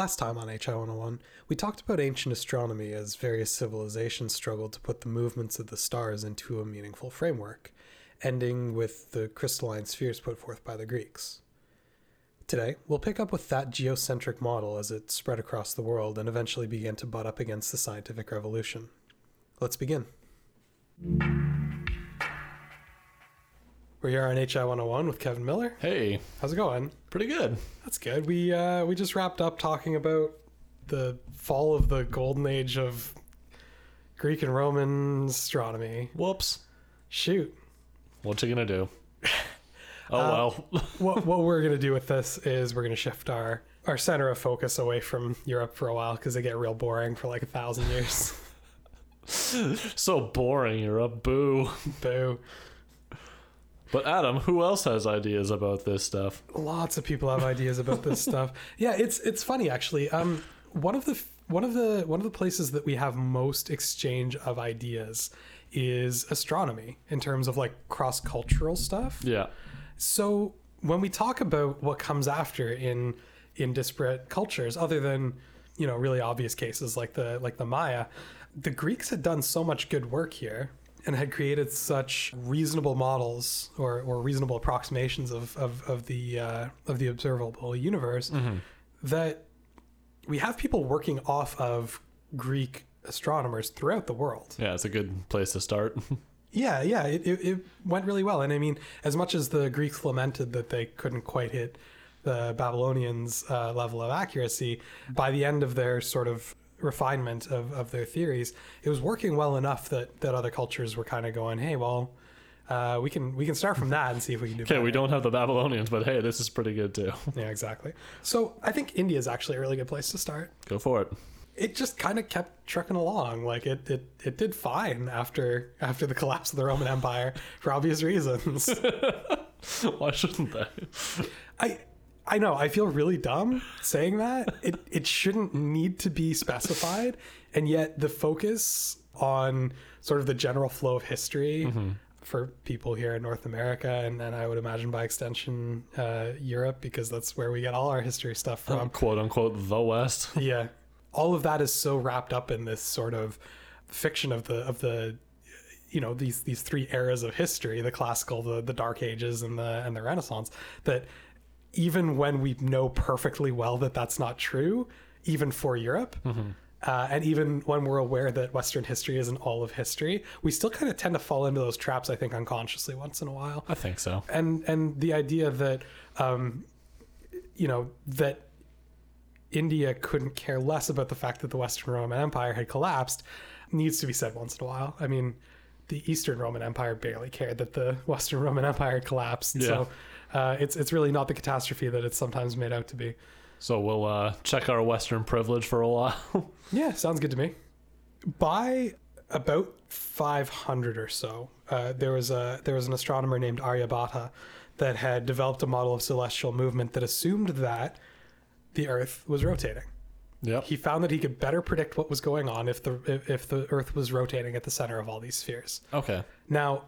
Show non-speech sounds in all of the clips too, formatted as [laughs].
Last time on HI 101, we talked about ancient astronomy as various civilizations struggled to put the movements of the stars into a meaningful framework, ending with the crystalline spheres put forth by the Greeks. Today, we'll pick up with that geocentric model as it spread across the world and eventually began to butt up against the scientific revolution. Let's begin. We're here on HI 101 with Kevin Miller. Hey, How's it going? pretty good. That's good. We uh, we just wrapped up talking about the fall of the golden age of Greek and Roman astronomy. Whoops. Shoot. What you gonna do? [laughs] Oh Uh, well. [laughs] what what we're gonna do with this is we're gonna shift our our center of focus away from Europe for a while because they get real boring for like a thousand years. [laughs] so boring, you're a boo. Boo. But Adam, who else has ideas about this stuff? Lots of people have ideas about this stuff. [laughs] Yeah, it's it's funny actually. Um, one of the one of the one of the places that we have most exchange of ideas is astronomy in terms of like cross cultural stuff. Yeah. So when we talk about what comes after in in disparate cultures, other than you know really obvious cases like the like the Maya, the Greeks had done so much good work here and had created such reasonable models or, or reasonable approximations of of, of the uh, of the observable universe that we have people working off of Greek astronomers throughout the world. Yeah, it's a good place to start. [laughs] Yeah, yeah, it, it, it went really well. And I mean, as much as the Greeks lamented that they couldn't quite hit the Babylonians' uh, level of accuracy, by the end of their sort of refinement of, of their theories, it was working well enough that, that other cultures were kind of going, hey, well, uh, we can we can start from that and see if we can do okay, better. we don't have the Babylonians, but hey, this is pretty good too. [laughs] Yeah, exactly. So I think India is actually a really good place to start. Go for it. It just kind of kept trucking along. Like it, it, it did fine after after the collapse of the Roman Empire for obvious reasons. [laughs] Why shouldn't they? I I know I feel really dumb saying that. It it shouldn't need to be specified, and yet the focus on sort of the general flow of history for people here in North America, and then I would imagine by extension uh, Europe, because that's where we get all our history stuff from. [laughs] Quote unquote the West. [laughs] yeah, all of that is so wrapped up in this sort of fiction of the of the you know these these three eras of history the classical the the dark ages and the and the renaissance that even when we know perfectly well that that's not true even for europe uh, and even when we're aware that western history isn't all of history we still kind of tend to fall into those traps i think unconsciously once in a while I think so. and and the idea that um, you know that India couldn't care less about the fact that the Western Roman Empire had collapsed needs to be said once in a while. I mean, the Eastern Roman Empire barely cared that the Western Roman Empire collapsed. Yeah. So uh, it's it's really not the catastrophe that it's sometimes made out to be. So we'll uh, check our Western privilege for a while. [laughs] Yeah, sounds good to me. By about 500 or so, uh, there was a there was an astronomer named Aryabhata that had developed a model of celestial movement that assumed that the Earth was rotating. yep. He found that he could better predict what was going on if the if, if the Earth was rotating at the center of all these spheres. Okay. Now,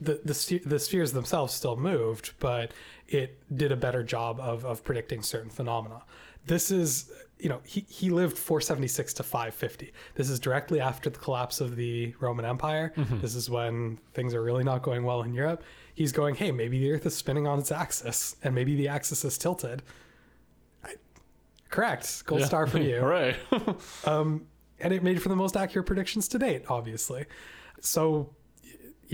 the the, the spheres themselves still moved, but it did a better job of of predicting certain phenomena. This is you know, he, he lived 476 to 550. This is directly after the collapse of the Roman Empire. This is when things are really not going well in Europe. He's going, hey, maybe the Earth is spinning on its axis, and maybe the axis is tilted. I, correct. Gold Yeah. star for [laughs] you. right [laughs] Um, and it made for the most accurate predictions to date, obviously. So,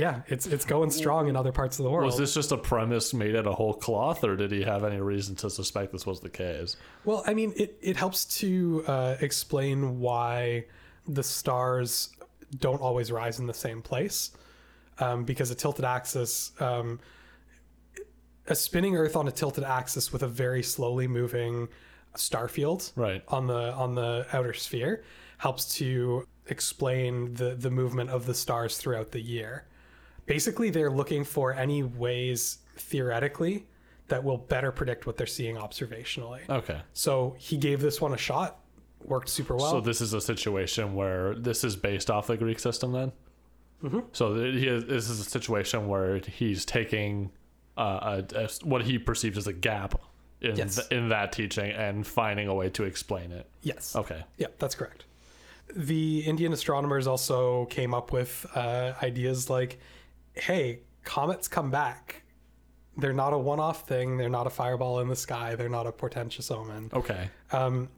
yeah, it's it's going strong in other parts of the world. was this just a premise made out of whole cloth, or did he have any reason to suspect this was the case? Well, I mean, it, it helps to uh, explain why the stars don't always rise in the same place. Um, because a tilted axis, um, a spinning Earth on a tilted axis with a very slowly moving star field Right. on the on the outer sphere helps to explain the the movement of the stars throughout the year. Basically, they're looking for any ways theoretically that will better predict what they're seeing observationally. Okay. So he gave this one a shot, worked super well. so this is a situation where this is based off the Greek system, then. Mm-hmm. So is, this is a situation where he's taking uh, a, a- what he perceives as a gap in Yes. th- in that teaching and finding a way to explain it. yes. Okay. Yeah, that's correct. The Indian astronomers also came up with uh, ideas like, hey, comets come back. They're not a one off thing. They're not a fireball in the sky. They're not a portentous omen. Okay. Um,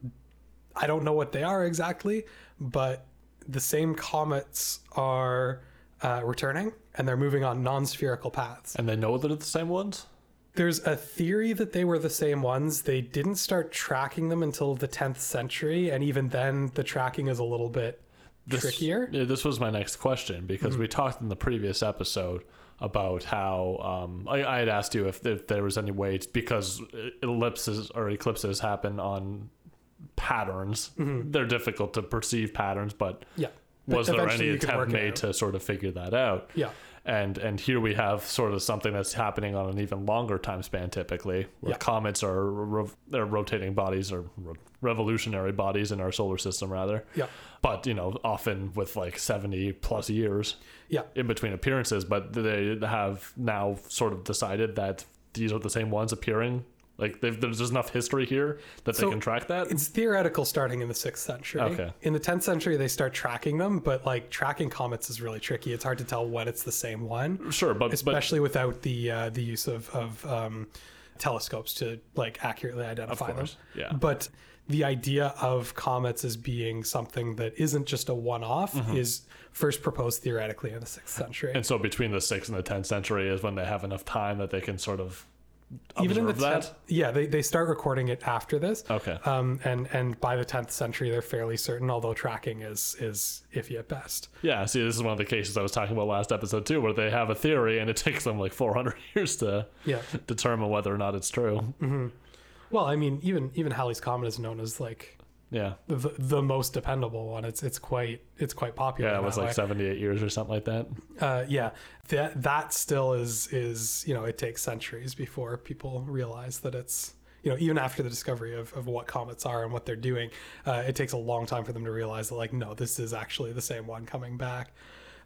I don't know what they are exactly, but the same comets are uh, returning and they're moving on non spherical paths. And they know that it's the same ones. There's a theory that they were the same ones. They didn't start tracking them until the 10th century, and even then, the tracking is a little bit This, trickier. This was my next question because we talked in the previous episode about how um, I, I had asked you if, if there was any way to, because ellipses or eclipses happen on patterns. They're difficult to perceive patterns, but Yeah. Was there any you could work attempt made to sort of figure that out? Yeah. And and here we have sort of something that's happening on an even longer time span typically, where Yeah. comets are they're rotating bodies or re- revolutionary bodies in our solar system rather. Yeah. But you know, often with like seventy plus years Yeah. in between appearances, but they have now sort of decided that these are the same ones appearing. Like there's just enough history here that So they can track that. It's theoretical starting in the 6th century. Okay. In the 10th century, they start tracking them, but like tracking comets is really tricky. It's hard to tell when it's the same one, Sure, but but especially without the uh, the use of, of um, telescopes to like accurately identify them. yeah. But the idea of comets as being something that isn't just a one off Mm-hmm. is first proposed theoretically in the 6th century. and so between the sixth and the tenth century is when they have enough time that they can sort of even in the observe that. 10th, yeah, they, they start recording it after this. Okay. Um, and and by the 10th century, they're fairly certain, although tracking is is iffy at best. Yeah, see, this is one of the cases I was talking about last episode too, where they have a theory and it [laughs] takes them like 400 years to Yeah. determine whether or not it's true. Mm-hmm. Well, I mean, even even Halley's comet is known as like Yeah, the, the most dependable one. It's it's quite it's quite popular. yeah, it was like way. 78 years or something like that. Uh, yeah, that that still is is you know it takes centuries before people realize that it's you know even after the discovery of, of what comets are and what they're doing, uh, it takes a long time for them to realize that like no, this is actually the same one coming back.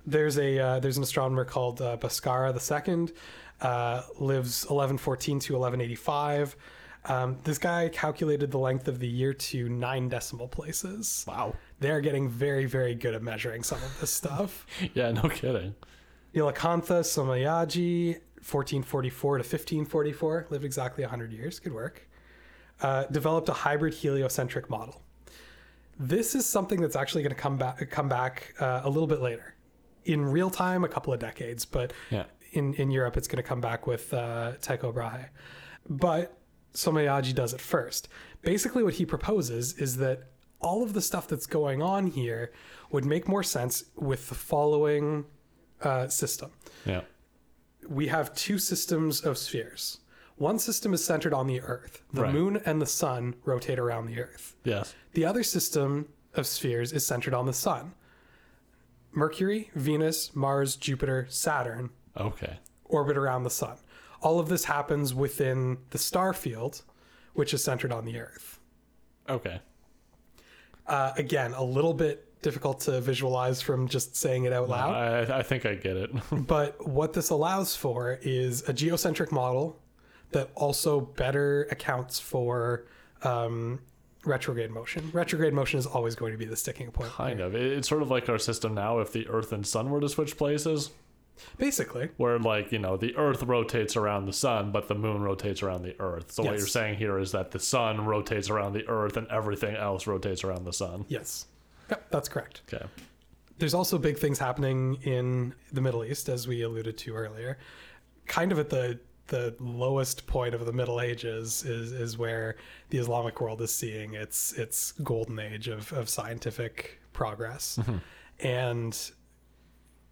There's a uh, there's an astronomer called uh, Bhaskara II, uh, lives 1114 to 1185. Um, this guy calculated the length of the year to nine decimal places. Wow. They're getting very, very good at measuring some of this stuff. [laughs] Yeah, no kidding. Nilakantha Somayaji, 1444 to 1544, lived exactly 100 years. Good work. Uh, developed a hybrid heliocentric model. This is something that's actually going to come back come back uh, a little bit later, in real time, a couple of decades, but Yeah. in in Europe, it's going to come back with uh, Tycho Brahe. But Somayaji does it first. Basically, what he proposes is that all of the stuff that's going on here would make more sense with the following uh, system. Yeah. We have two systems of spheres. One system is centered on the Earth. The Right. moon and the sun rotate around the Earth. Yes. The other system of spheres is centered on the sun. Mercury, Venus, Mars, Jupiter, Saturn Okay. orbit around the sun. All of this happens within the star field, which is centered on the Earth. Okay. Uh, again, a little bit difficult to visualize from just saying it out loud. I, I think I get it. [laughs] But what this allows for is a geocentric model that also better accounts for um, retrograde motion. Retrograde motion is always going to be the sticking point. Kind of. It's sort of like our system now. If the Earth and Sun were to switch places, Basically, where like you know the Earth rotates around the Sun, but the Moon rotates around the Earth. So what you're saying here is that the Sun rotates around the Earth, and everything else rotates around the Sun. yes. Yep, that's correct. Okay. There's also big things happening in the Middle East, as we alluded to earlier. Kind of at the the lowest point of the Middle Ages is is where the Islamic world is seeing its its golden age of, of scientific progress. Mm-hmm. And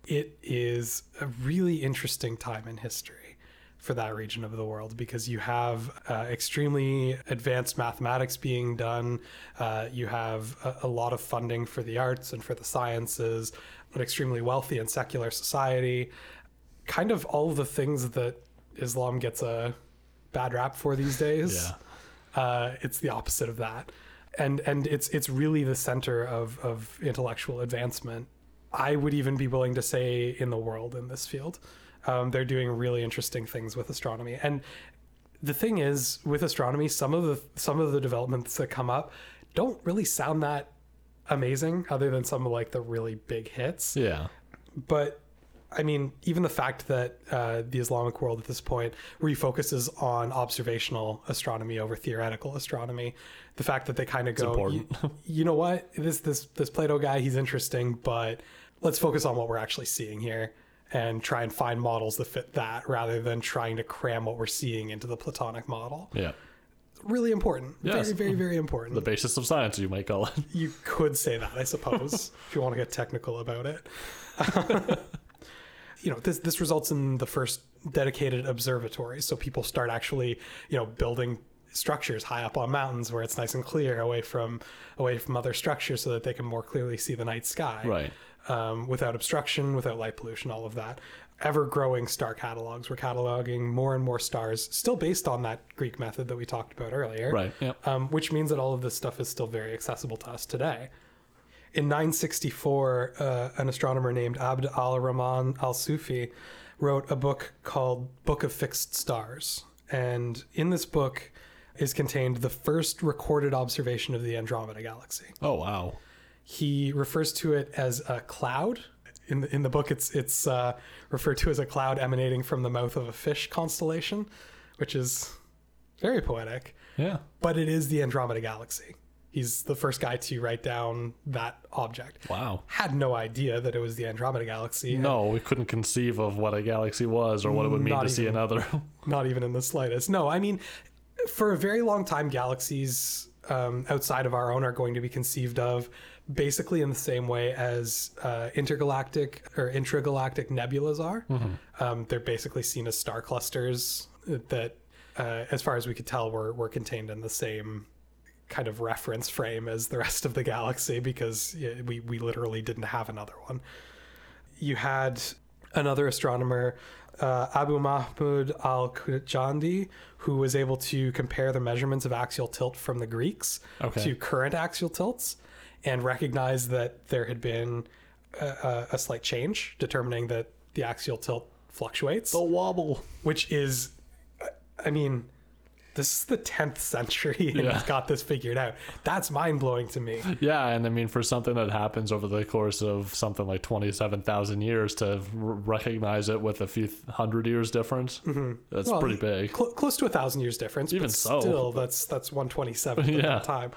it is a really interesting time in history for that region of the world because you have uh, extremely advanced mathematics being done. Uh, you have a, a lot of funding for the arts and for the sciences, an extremely wealthy and secular society. Kind of all of the things that Islam gets a bad rap for these days. Yeah. Uh, it's the opposite of that. And and it's it's really the center of, of intellectual advancement. I would even be willing to say in the world in this field. Um, they're doing really interesting things with astronomy. And the thing is, with astronomy, some of the some of the developments that come up don't really sound that amazing, other than some of like the really big hits Yeah. but I mean, even the fact that uh, the Islamic world at this point refocuses on observational astronomy over theoretical astronomy, the fact that they kind of go, you, [laughs] you know what, this this this Plato guy, he's interesting, but let's focus on what we're actually seeing here and try and find models that fit that rather than trying to cram what we're seeing into the Platonic model. Yeah. Really important. Yes. Very, very, very important. The basis of science, you might call it. [laughs] You could say that, I suppose, [laughs] if you want to get technical about it. [laughs] you know, this this results in the first dedicated observatory. So people start actually, you know, building structures high up on mountains where it's nice and clear away from away from other structures so that they can more clearly see the night sky Right. Um, without obstruction, without light pollution, all of that. Ever growing star catalogs. We're cataloging more and more stars, still based on that Greek method that we talked about earlier Right. Yep. um, which means that all of this stuff is still very accessible to us today. In 964, uh, an astronomer named Abd al Rahman al Sufi wrote a book called Book of Fixed Stars. And in this book is contained the first recorded observation of the Andromeda Galaxy. Oh wow. He refers to it as a cloud. In the, in the book, it's it's uh, referred to as a cloud emanating from the mouth of a fish constellation, which is very poetic Yeah. but it is the Andromeda Galaxy. He's the first guy to write down that object. Wow. Had no idea that it was the Andromeda Galaxy. No, we couldn't conceive of what a galaxy was or what it would mean to see another. [laughs] Not even in the slightest. No, I mean, for a very long time, galaxies um, outside of our own are going to be conceived of basically in the same way as uh, intergalactic or intragalactic nebulas are. Um, they're basically seen as star clusters that, uh, as far as we could tell, were, were contained in the same kind of reference frame as the rest of the galaxy because we, we literally didn't have another one you had another astronomer, uh, Abu Mahmud al Khujandi, who was able to compare the measurements of axial tilt from the Greeks Okay. to current axial tilts and recognize that there had been a, a, a slight change, determining that the axial tilt fluctuates, The wobble. which is, I mean, this is the 10th century and Yeah. he's got this figured out. That's mind blowing to me. Yeah, and I mean, for something that happens over the course of something like 27,000 years to r- recognize it with a few th- hundred years difference, that's Mm-hmm. Well, pretty big. Cl- close to a thousand years difference. Even but so. still, that's that's one twenty seventh at [laughs] Yeah. that time.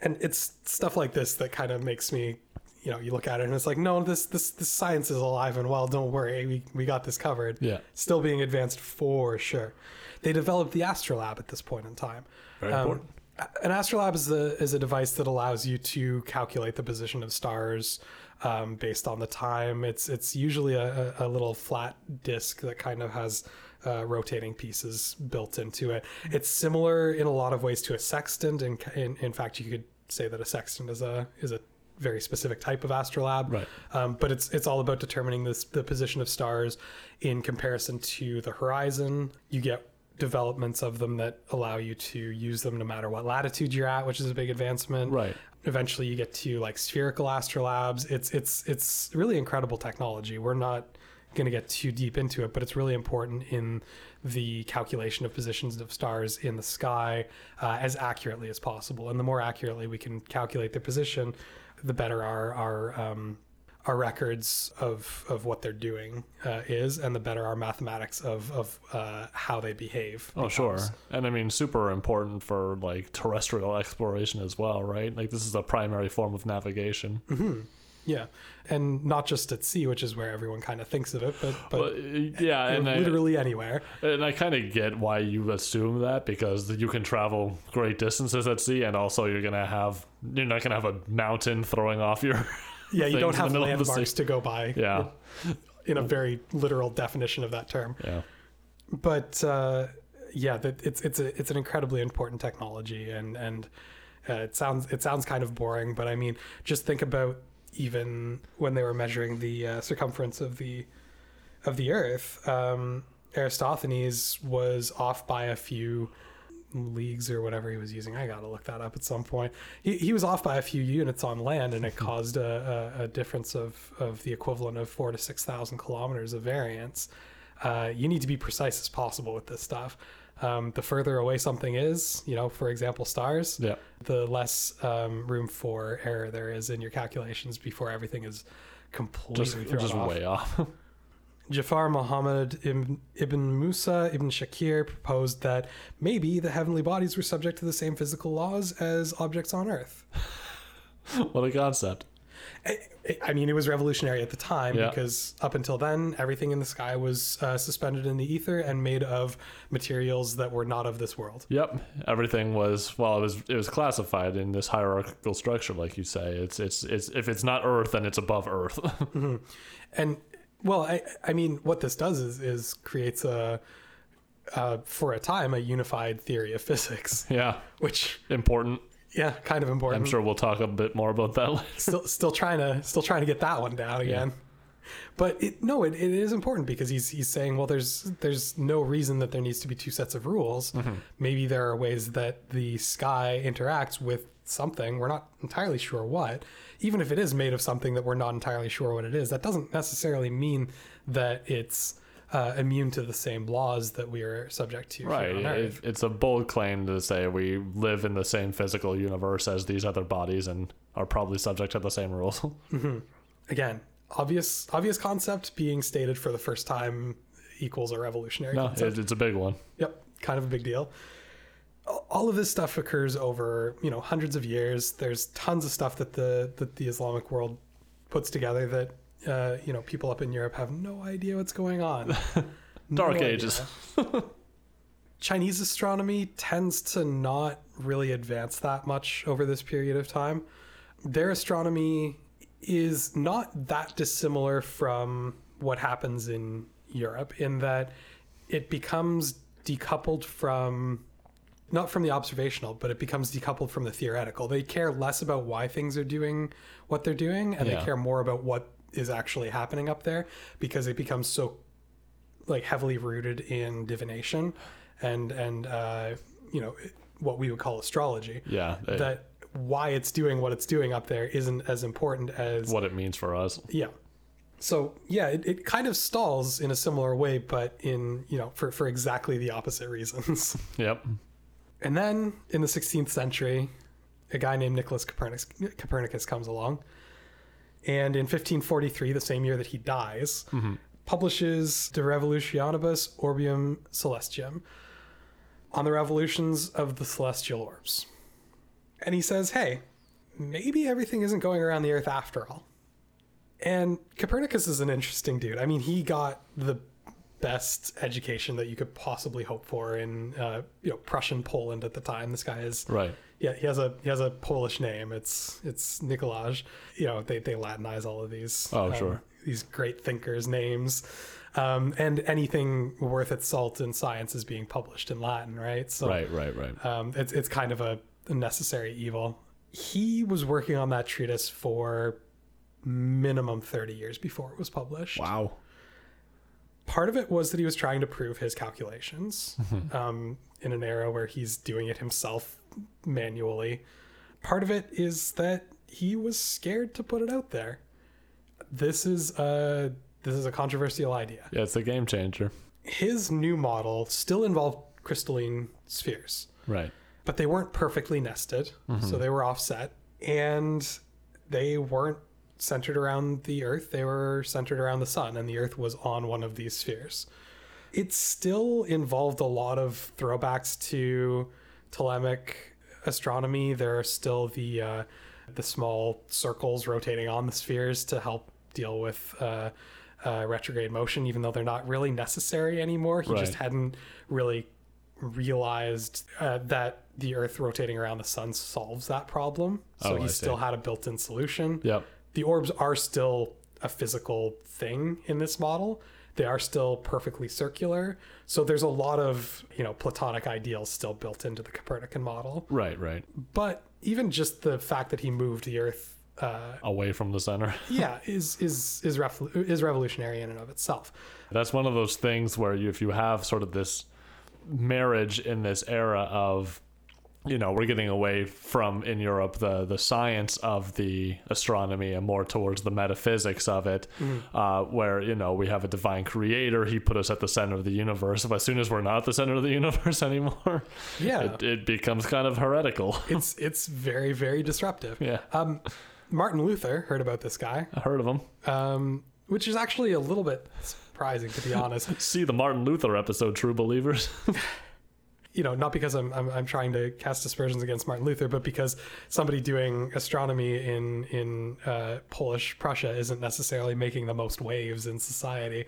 And it's stuff like this that kind of makes me, you know, you look at it and it's like, no, this this this science is alive and well. Don't worry, we we got this covered. Yeah. still being advanced for sure. They developed the Astrolabe at this point in time. Very Um, important. An astrolabe is a is a device that allows you to calculate the position of stars um, based on the time. It's it's usually a, a a little flat disc that kind of has uh, rotating pieces built into it. It's similar in a lot of ways to a sextant, and in, in fact, you could say that a sextant is a is a very specific type of astrolabe. Right. Um, but it's it's all about determining this the position of stars in comparison to the horizon. You get developments of them that allow you to use them no matter what latitude you're at, which is a big advancement. Right. Eventually, you get to like spherical astrolabes. It's it's it's really incredible technology. We're not going to get too deep into it, but it's really important in the calculation of positions of stars in the sky uh, as accurately as possible. And the more accurately we can calculate their position, the better our our um, our records of of what they're doing uh, is, and the better our mathematics of of uh, how they behave. Oh, sure. And I mean, super important for like terrestrial exploration as well, right? Like, this is a primary form of navigation. Yeah, and not just at sea, which is where everyone kind of thinks of it, but but uh, yeah, and I, literally anywhere. and I kind of get why you assume that because you can travel great distances at sea, and also you're gonna have you're not gonna have a mountain throwing off your Yeah, you don't have the middle of the sea. landmarks to go by. yeah [laughs] in a very literal definition of that term. yeah But uh, yeah, that it's it's a it's an incredibly important technology, and and uh, it sounds it sounds kind of boring, but I mean, just think about even when they were measuring the uh, circumference of the of the Earth. Um, Aristophanes was off by a few leagues or whatever he was using. I gotta look that up at some point. He, he was off by a few units on land, and it caused a, a, a difference of, of the equivalent of four to six thousand kilometers of variance. Uh, you need to be precise as possible with this stuff. Um, the further away something is, you know, for example, stars, yeah the less um, room for error there is in your calculations before everything is completely just thrown just off. way off [laughs] Jafar Muhammad ibn, ibn Musa ibn Shakir proposed that maybe the heavenly bodies were subject to the same physical laws as objects on Earth. [laughs] what a concept I, I mean, it was revolutionary at the time Yeah. because up until then, everything in the sky was uh, suspended in the ether and made of materials that were not of this world. Yep, everything was well. It was it was classified in this hierarchical structure, like you say. It's it's it's if it's not Earth, then it's above Earth. [laughs] And well, I, I mean, what this does is is creates a uh, for a time a unified theory of physics, yeah, [laughs] which important. Yeah, kind of important. I'm sure we'll talk a bit more about that later. still still trying to still trying to get that one down again. But it, no, it, it is important because he's he's saying, well, there's there's no reason that there needs to be two sets of rules. Mm-hmm. Maybe there are ways that the sky interacts with something we're not entirely sure what. Even if it is made of something that we're not entirely sure what it is, that doesn't necessarily mean that it's uh, immune to the same laws that we are subject to. Right. It, it's a bold claim to say we live in the same physical universe as these other bodies and are probably subject to the same rules. [laughs] Again, obvious obvious concept being stated for the first time equals a revolutionary no, concept. it, it's a big one. Yep, kind of a big deal. All of this stuff occurs over you know hundreds of years. There's tons of stuff that the that the Islamic world puts together that uh, you know people up in Europe have no idea what's going on. [laughs] Dark idea. Ages. [laughs] Chinese astronomy tends to not really advance that much over this period of time. Their astronomy is not that dissimilar from what happens in Europe in that it becomes decoupled from not from the observational, but it becomes decoupled from the theoretical. They care less about why things are doing what they're doing and Yeah. they care more about what is actually happening up there because it becomes so like heavily rooted in divination and and uh, you know what we would call astrology. Yeah. it- That why it's doing what it's doing up there isn't as important as what it means for us. yeah. So yeah, it, it kind of stalls in a similar way, but in you know for for exactly the opposite reasons. [laughs] Yep. and then in the 16th century, a guy named Nicholas Copernicus, Copernicus comes along, and in 1543, the same year that he dies, publishes De Revolutionibus Orbium Celestium on the revolutions of the celestial orbs. And he says, hey, maybe everything isn't going around the Earth after all. And Copernicus is an interesting dude. I mean, he got the best education that you could possibly hope for in, uh, you know, Prussian Poland at the time. This guy is Right. Yeah, he has a he has a Polish name. It's it's Nikolaj. You know, they they Latinize all of these. Oh, um, sure. These great thinkers' names, um, and anything worth its salt in science is being published in Latin, right? So Right. Right. Right. um, it's it's kind of a, a necessary evil. He was working on that treatise for minimum thirty years before it was published Wow. part of it was that he was trying to prove his calculations um, in an era where he's doing it himself manually. Part of it is that he was scared to put it out there. This is a this is a controversial idea. Yeah, it's a game changer. His new model still involved crystalline spheres, Right. but they weren't perfectly nested, so mm-hmm. they were offset, and they weren't centered around the Earth. They were centered around the sun, and the Earth was on one of these spheres. It still involved a lot of throwbacks to Ptolemaic astronomy. There are still the uh, the small circles rotating on the spheres to help deal with uh, uh, retrograde motion, even though they're not really necessary anymore. He just hadn't really realized uh, that the Earth rotating around the sun solves that problem. So Oh, he I still see. had a built-in solution Yep. the orbs are still a physical thing in this model. They are still perfectly circular. So there's a lot of, you know, platonic ideals still built into the Copernican model. Right, right. But even just the fact that he moved the Earth, uh, Away from the center. [laughs] yeah, is is is is revolutionary in and of itself. That's one of those things where you, if you have sort of this marriage in this era of, you know, we're getting away from in Europe the the science of the astronomy and more towards the metaphysics of it, uh, where you know we have a divine creator. He put us at the center of the universe. But as soon as we're not at the center of the [laughs] universe anymore, Yeah. it, it becomes kind of heretical. [laughs] It's it's very very disruptive. yeah, Um, Martin Luther heard about this guy, I heard of him. um, which is actually a little bit surprising to be honest. [laughs] See the Martin Luther episode, True Believers. You know, not because I'm, I'm I'm trying to cast aspersions against Martin Luther, but because somebody doing astronomy in in uh, Polish Prussia isn't necessarily making the most waves in society.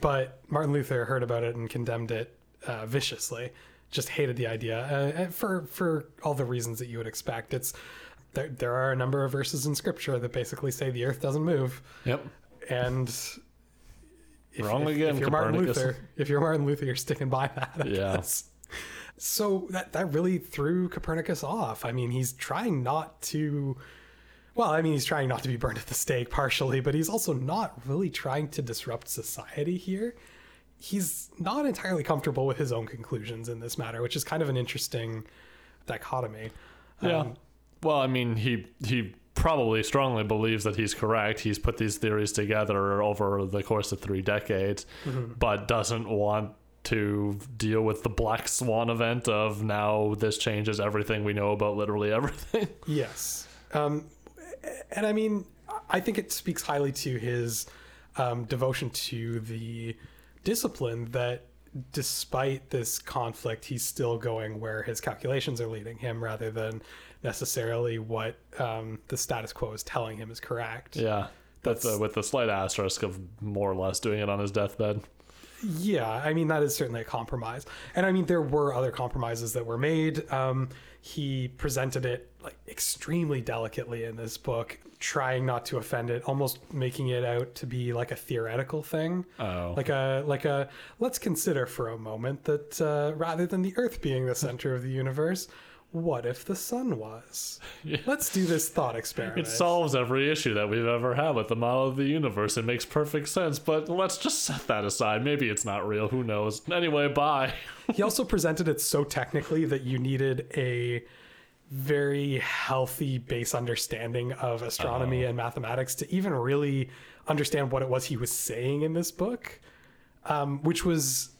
But Martin Luther heard about it and condemned it uh, viciously. Just hated the idea uh, for for all the reasons that you would expect. It's there, there are a number of verses in Scripture that basically say the Earth doesn't move, yep. and if, Wrong if- again, If you're Martin Luther, if you're Martin Luther, you're sticking by that. I Yeah. guess. So that that really threw Copernicus off. I mean, he's trying not to. Well, I mean, he's trying not to be burned at the stake partially, but he's also not really trying to disrupt society here. He's not entirely comfortable with his own conclusions in this matter, which is kind of an interesting dichotomy. Yeah. Um, well, I mean, he he probably strongly believes that he's correct. He's put these theories together over the course of three decades, but doesn't want to deal with the black swan event of now this changes everything we know about literally everything. [laughs] Yes. Um, and I mean, I think it speaks highly to his um, devotion to the discipline that despite this conflict, he's still going where his calculations are leading him rather than necessarily what um, the status quo is telling him is correct. yeah. That's That's- uh, with the slight asterisk of more or less doing it on his deathbed. Yeah, I mean that is certainly a compromise, and I mean there were other compromises that were made. Um, he presented it like extremely delicately in this book, trying not to offend it, almost making it out to be like a theoretical thing, Oh. like a like a. Let's consider for a moment that uh, rather than the Earth being the center of the universe, what if the sun was? Yeah. Let's do this thought [laughs] experiment. It solves every issue that we've ever had with the model of the universe. It makes perfect sense, but let's just set that aside. Maybe it's not real. Who knows? Anyway, bye. [laughs] he also presented it so technically that you needed a very healthy base understanding of astronomy and mathematics to even really understand what it was he was saying in this book, um, which was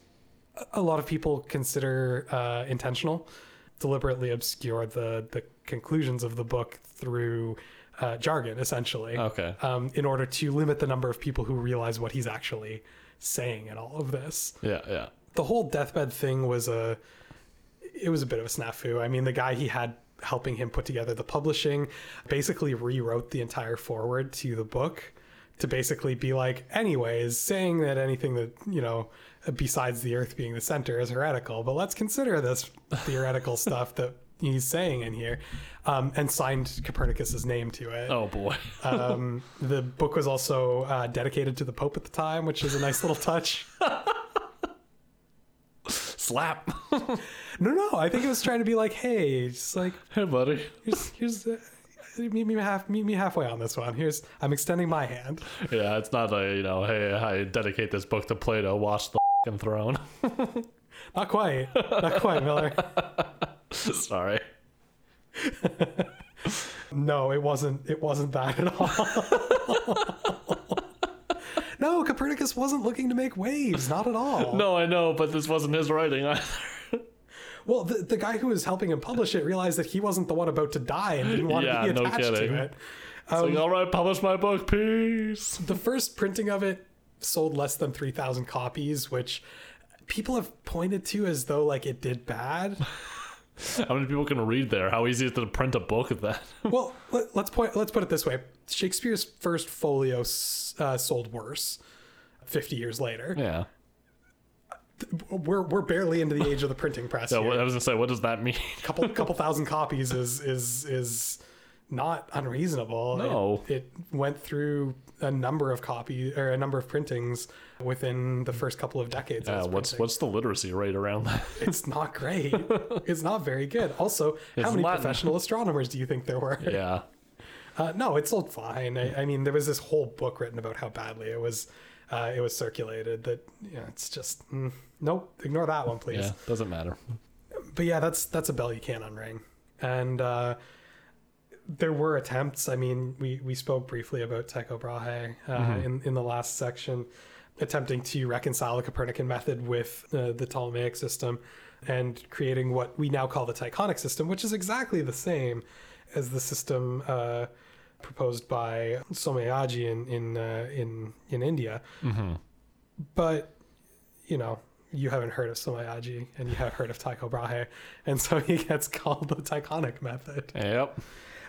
a lot of people consider uh, intentional, deliberately obscure the the conclusions of the book through uh, jargon, essentially Okay. um, in order to limit the number of people who realize what he's actually saying in all of this. Yeah, yeah. The whole deathbed thing was a it was a bit of a snafu. I mean, the guy he had helping him put together the publishing basically rewrote the entire forward to the book to basically be like, anyways, saying that anything that, you know, besides the earth being the center is heretical, but let's consider this theoretical [laughs] stuff that he's saying in here um, and signed Copernicus's name to it. Oh boy. [laughs] Um, the book was also uh, dedicated to the Pope at the time, which is a nice little touch. [laughs] Slap. No, no, I think it was trying to be like, hey, just like hey, buddy. here's here's uh, meet me half meet me halfway on this one. Here's I'm extending my hand. Yeah, it's not a you know, hey, I dedicate this book to Plato. Watch the fing throne. [laughs] Not quite, not quite, Miller. Sorry. No, it wasn't. It wasn't that at all. [laughs] no, Copernicus wasn't looking to make waves, not at all. No, I know, but this wasn't his writing either. Well, the, the guy who was helping him publish it realized that he wasn't the one about to die and didn't want Yeah, to be attached kidding. to it. It's like, um, all right, publish my book, peace. The first printing of it sold less than 3,000 copies, which people have pointed to as though like it did bad. How many people can read there? How easy is it to print a book of that? [laughs] well, let, let's point let's put it this way. Shakespeare's first folio s- uh, sold worse 50 years later. yeah. We're we're barely into the age of the printing press. [laughs] So here. I was gonna say, what does that mean? couple [laughs] couple thousand copies is is is not unreasonable. No. it, it went through a number of copy or a number of printings within the first couple of decades. Yeah, what's printing. what's the literacy rate around that? It's [laughs] not great. it's not very good. Also, how many Latin. professional [laughs] astronomers do you think there were? yeah. [laughs] Uh, no, it sold fine. I, I mean, there was this whole book written about how badly it was. Uh, it was circulated. That yeah, it's just mm, nope. Ignore that one, please. Yeah. Doesn't matter. but yeah, that's that's a bell you can't unring. And uh, there were attempts. I mean, we we spoke briefly about Tycho Brahe uh, in in the last section, attempting to reconcile the Copernican method with uh, the Ptolemaic system, and creating what we now call the Tychonic system, which is exactly the same as the system. Uh, proposed by Somayaji in in uh, in in India, but you know, you haven't heard of Somayaji and you have heard of Tycho Brahe, and so [laughs] he gets called the Tychonic method, Yep.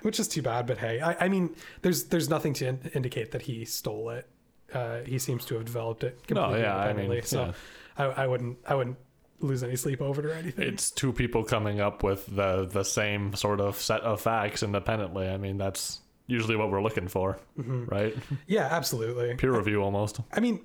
Which is too bad. But hey, I, I mean, there's there's nothing to in- indicate that he stole it. Uh, he seems to have developed it completely yeah, I mean, independently. so yeah. I, I wouldn't I wouldn't lose any sleep over it or anything. It's two people coming up with the the same sort of set of facts independently. I mean, that's usually what we're looking for, right? yeah, absolutely. Peer review almost. I mean,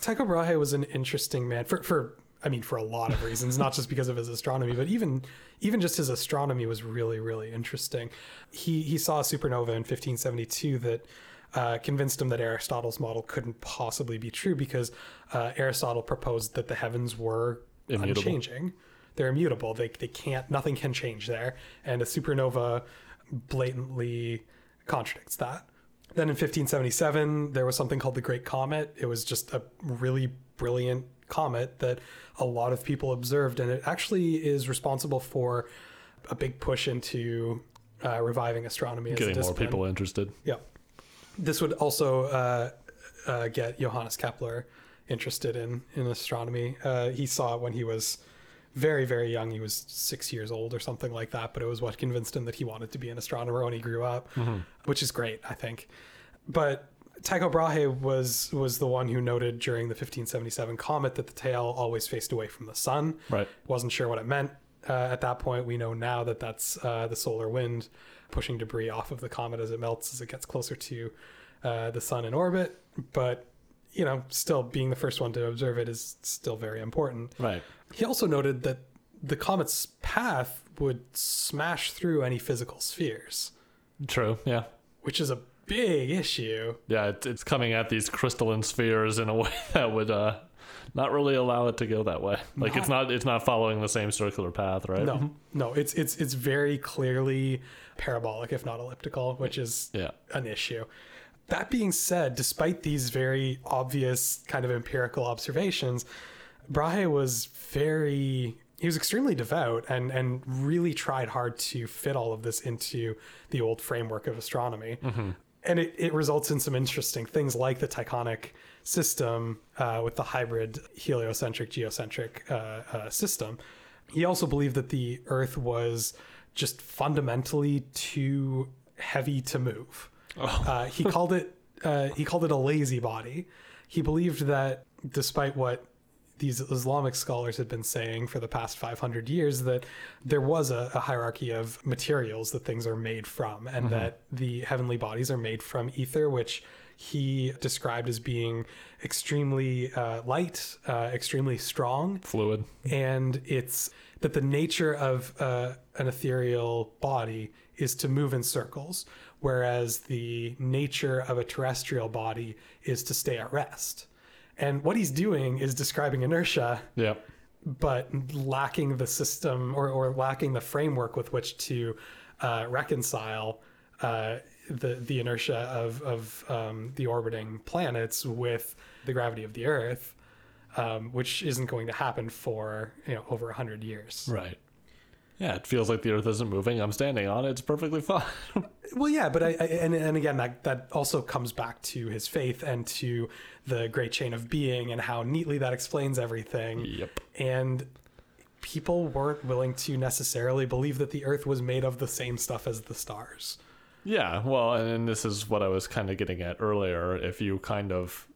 Tycho Brahe was an interesting man for for I mean for a lot of reasons, not just because of his astronomy, but even even just his astronomy was really really interesting. He he saw a supernova in 1572 that uh, convinced him that Aristotle's model couldn't possibly be true because uh, Aristotle proposed that the heavens were Immutable. unchanging. They're immutable. They they can't nothing can change there, and a supernova blatantly contradicts that. Then in 1577, there was something called the Great Comet. It was just a really brilliant comet that a lot of people observed, and it actually is responsible for a big push into uh, reviving astronomy Getting more people interested. Yeah. This would also uh, uh, get Johannes Kepler interested in, in astronomy. Uh, he saw it when he was very, very young. He was six years old or something like that, but it was what convinced him that he wanted to be an astronomer when he grew up, which is great, I think. But Tycho Brahe was was the one who noted during the 1577 comet that the tail always faced away from the sun. Right. Wasn't sure what it meant uh, at that point. We know now that that's uh, the solar wind pushing debris off of the comet as it melts as it gets closer to uh, the sun in orbit. But you know, still being the first one to observe it is still very important. Right. He also noted that the comet's path would smash through any physical spheres, True. Yeah. which is a big issue. Yeah. It's, it's coming at these crystalline spheres in a [laughs] way that would uh, not really allow it to go that way. Like it's not it's not following the same circular path, right? No, [laughs] no, it's it's it's very clearly parabolic, if not elliptical, which is Yeah. an issue. That being said, despite these very obvious kind of empirical observations, Brahe was very he was extremely devout and and really tried hard to fit all of this into the old framework of astronomy. And it, it results in some interesting things like the Tychonic system uh, with the hybrid heliocentric geocentric uh, uh, system. He also believed that the Earth was just fundamentally too heavy to move. Uh, he called it uh, he called it a lazy body. He believed that despite what these Islamic scholars had been saying for the past 500 years, that there was a, a hierarchy of materials that things are made from, and that the heavenly bodies are made from ether, which he described as being extremely uh, light, uh, extremely strong, Fluid. and it's that the nature of uh, an ethereal body is to move in circles, whereas the nature of a terrestrial body is to stay at rest. And what he's doing is describing inertia, Yeah. but lacking the system or, or lacking the framework with which to uh, reconcile uh, the the inertia of of um, the orbiting planets with the gravity of the Earth, um, which isn't going to happen for you know over a hundred years. Right. Yeah, it feels like the Earth isn't moving. I'm standing on it. It's perfectly fine. [laughs] Well, yeah, but I, I and, and again that that also comes back to his faith and to the great chain of being and how neatly that explains everything. yep. And people weren't willing to necessarily believe that the Earth was made of the same stuff as the stars. Yeah, well, and this is what I was kind of getting at earlier. If you kind of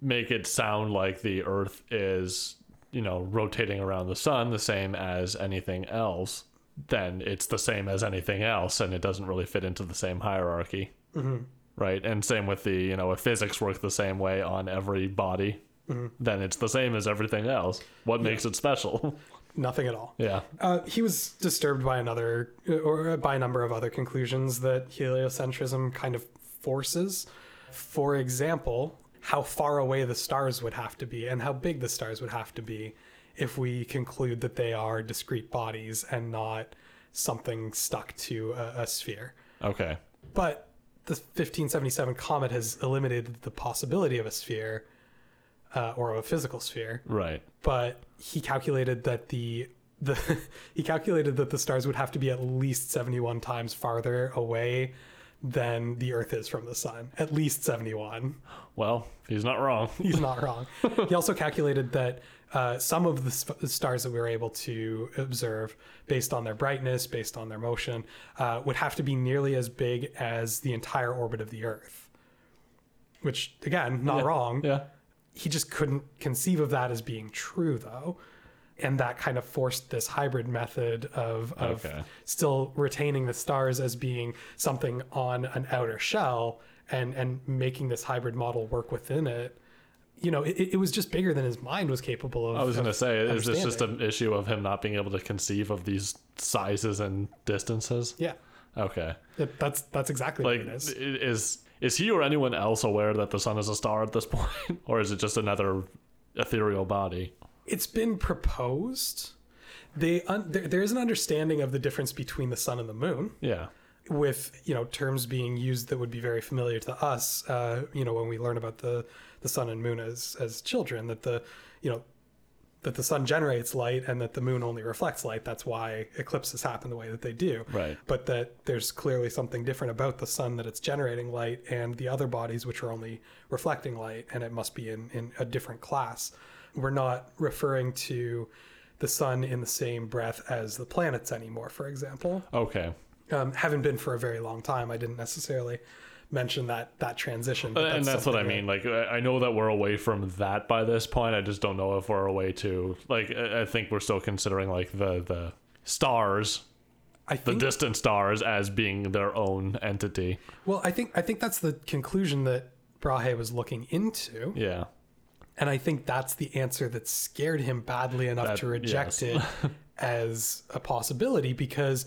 make it sound like the Earth is, you know, rotating around the sun the same as anything else, then it's the same as anything else, and it doesn't really fit into the same hierarchy. Mm-hmm. Right? And same with the, you know, if physics work the same way on every body, then it's the same as everything else. What makes it special? [laughs] Nothing at all. yeah. Uh, he was disturbed by another, or by a number of other conclusions that heliocentrism kind of forces. For example, how far away the stars would have to be and how big the stars would have to be if we conclude that they are discrete bodies and not something stuck to a, a sphere. Okay. But the 1577 comet has eliminated the possibility of a sphere uh, or of a physical sphere Right. but he calculated that the the [laughs] he calculated that the stars would have to be at least 71 times farther away than the earth is from the sun at least 71 Well, he's not wrong. [laughs] he's not wrong he also calculated that uh, some of the sp- stars that we were able to observe based on their brightness based on their motion uh, would have to be nearly as big as the entire orbit of the earth which again not Yeah. wrong Yeah. he just couldn't conceive of that as being true though and that kind of forced this hybrid method of, of Okay. still retaining the stars as being something on an outer shell and and making this hybrid model work within it you know it, it was just bigger than his mind was capable of I was going to say, is this just an issue of him not being able to conceive of these sizes and distances? yeah Okay. It- that's that's exactly Like, what it is is is he or anyone else aware that the sun is a star at this [laughs] point, or is it just another ethereal body? it's been proposed they un- there, there is an understanding of the difference between the sun and the moon Yeah. With you know terms being used that would be very familiar to us uh, you know when we learn about the the sun and moon as as children that the you know that the sun generates light and that the moon only reflects light that's why eclipses happen the way that they do Right. but that there's clearly something different about the sun that it's generating light and the other bodies which are only reflecting light and it must be in in a different class we're not referring to the sun in the same breath as the planets anymore for example Okay. Um, haven't been for a very long time. I didn't necessarily mention that that transition, but and that's what I mean. Like, I know that we're away from that by this point. I just don't know if we're away to like. I think we're still considering like the the stars, I the distant stars, as being their own entity. well, I think I think that's the conclusion that Brahe was looking into, Yeah. and I think that's the answer that scared him badly enough That- to reject yes. it [laughs] as a possibility because.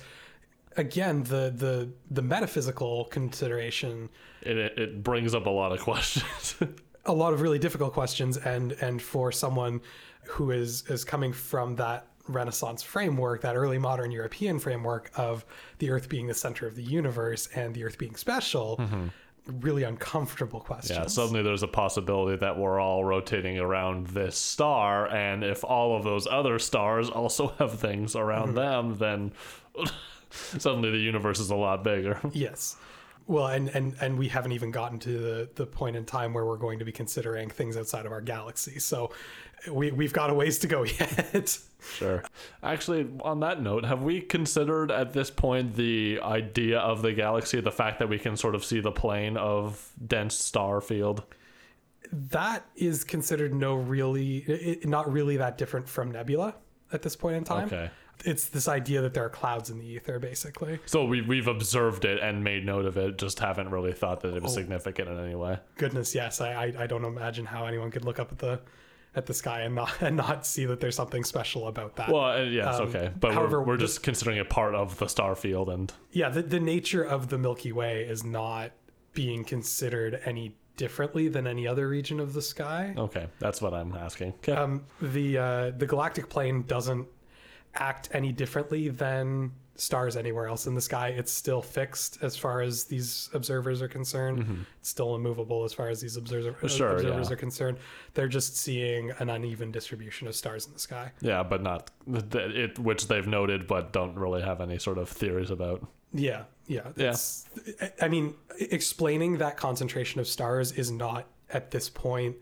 Again, the, the the metaphysical consideration It it, brings up a lot of questions. [laughs] a lot of really difficult questions and and for someone who is is coming from that renaissance framework that early modern european framework of the earth being the center of the universe and the earth being special mm-hmm. really uncomfortable questions. Yeah, suddenly there's a possibility that we're all rotating around this star, and if all of those other stars also [laughs] have things around mm-hmm. them, then [laughs] [laughs] suddenly the universe is a lot bigger. [laughs] yes well and and and we haven't even gotten to the the point in time where we're going to be considering things outside of our galaxy so we we've got a ways to go [laughs] yet Sure. Actually, on that note, have we considered at this point the idea of the galaxy, the fact that we can sort of see the plane of dense star field? that is considered no really it, not really that different from nebula at this point in time Okay. It's this idea that there are clouds in the ether basically So we, we've observed it and made note of it, just haven't really thought that it was significant in any way. goodness yes I, I i don't imagine how anyone could look up at the at the sky and not [laughs] and not see that there's something special about that Well, uh, yes, Um, okay. But however, we're, we're the- just considering it part of the star field and yeah the, the nature of the milky way is not being considered any differently than any other region of the sky Okay, that's what I'm asking. Okay. um, the uh, the galactic plane doesn't act any differently than stars anywhere else in the sky. It's still fixed as far as these observers are concerned. It's still immovable as far as these observer, Mm-hmm. Sure, observers yeah. are concerned. They're just seeing an uneven distribution of stars in the sky. Yeah, but not th- it, which they've noted, but don't really have any sort of theories about. Yeah, yeah. Yeah. I mean, explaining that concentration of stars is not at this point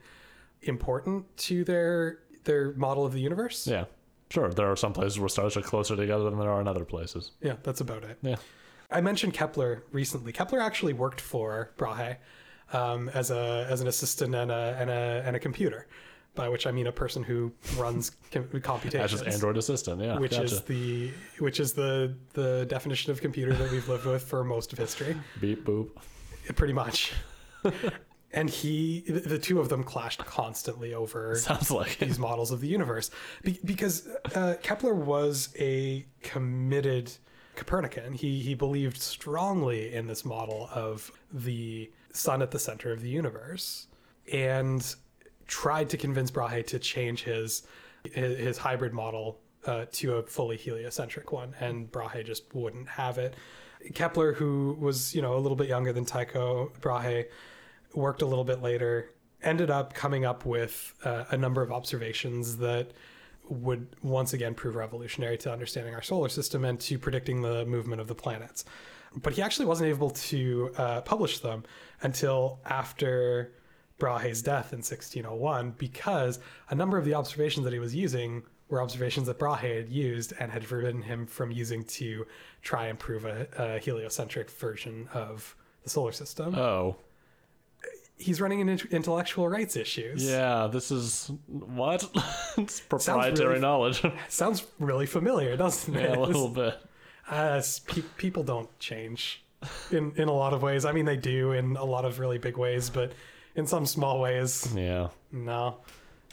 important to their their model of the universe. Yeah, sure. There are some places where stars are closer together than there are in other places. Yeah, that's about it. Yeah. I mentioned Kepler recently. Kepler actually worked for Brahe um, as a as an assistant and a and a and a computer, by which I mean a person who runs [laughs] com- That's computations. just Android Assistant. Yeah, which gotcha. is the which is the the definition of computer that we've lived with for most of history. beep boop. pretty much. [laughs] and he, the two of them clashed constantly over [laughs] Sounds like it. these models of the universe Be- because uh, Kepler was a committed Copernican. He he believed strongly in this model of the sun at the center of the universe, and tried to convince Brahe to change his his, his hybrid model uh, to a fully heliocentric one, and Brahe just wouldn't have it. Kepler, who was you know a little bit younger than Tycho Brahe, worked a little bit later, ended up coming up with uh, a number of observations that would once again prove revolutionary to understanding our solar system and to predicting the movement of the planets. But he actually wasn't able to uh, publish them until after Brahe's death in 1601 because a number of the observations that he was using were observations that Brahe had used and had forbidden him from using to try and prove a, a heliocentric version of the solar system. Oh, He's running into intellectual rights issues. yeah. This is what? [laughs] it's proprietary really- knowledge. [laughs] Sounds really familiar, doesn't it? yeah, a little bit. [laughs] Uh, pe- people don't change in in a lot of ways. I mean, they do in a lot of really big ways, but in some small ways, Yeah. no.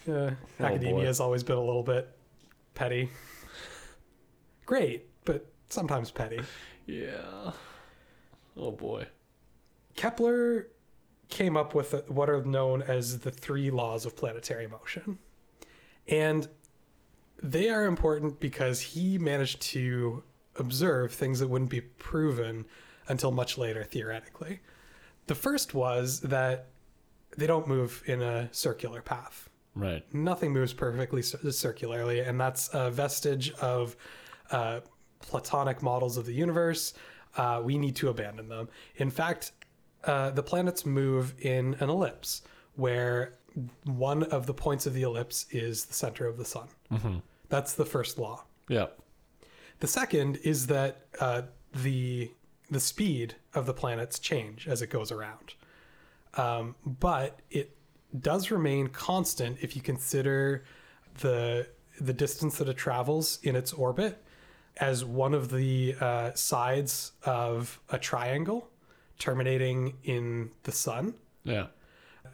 Uh, Oh, academia boy. has always been a little bit petty. Great, but sometimes petty. Yeah. Oh boy. Kepler came up with what are known as the three laws of planetary motion. And they are important because he managed to observe things that wouldn't be proven until much later, theoretically. The first was that they don't move in a circular path. Right. Nothing moves perfectly circularly, and that's a vestige of uh, Platonic models of the universe. Uh, we need to abandon them. In fact, uh, the planets move in an ellipse, where one of the points of the ellipse is the center of the sun. That's the first law. Yeah. The second is that uh, the the speed of the planets change as it goes around, um, but it does remain constant if you consider the the distance that it travels in its orbit as one of the uh, sides of a triangle terminating in the sun Yeah.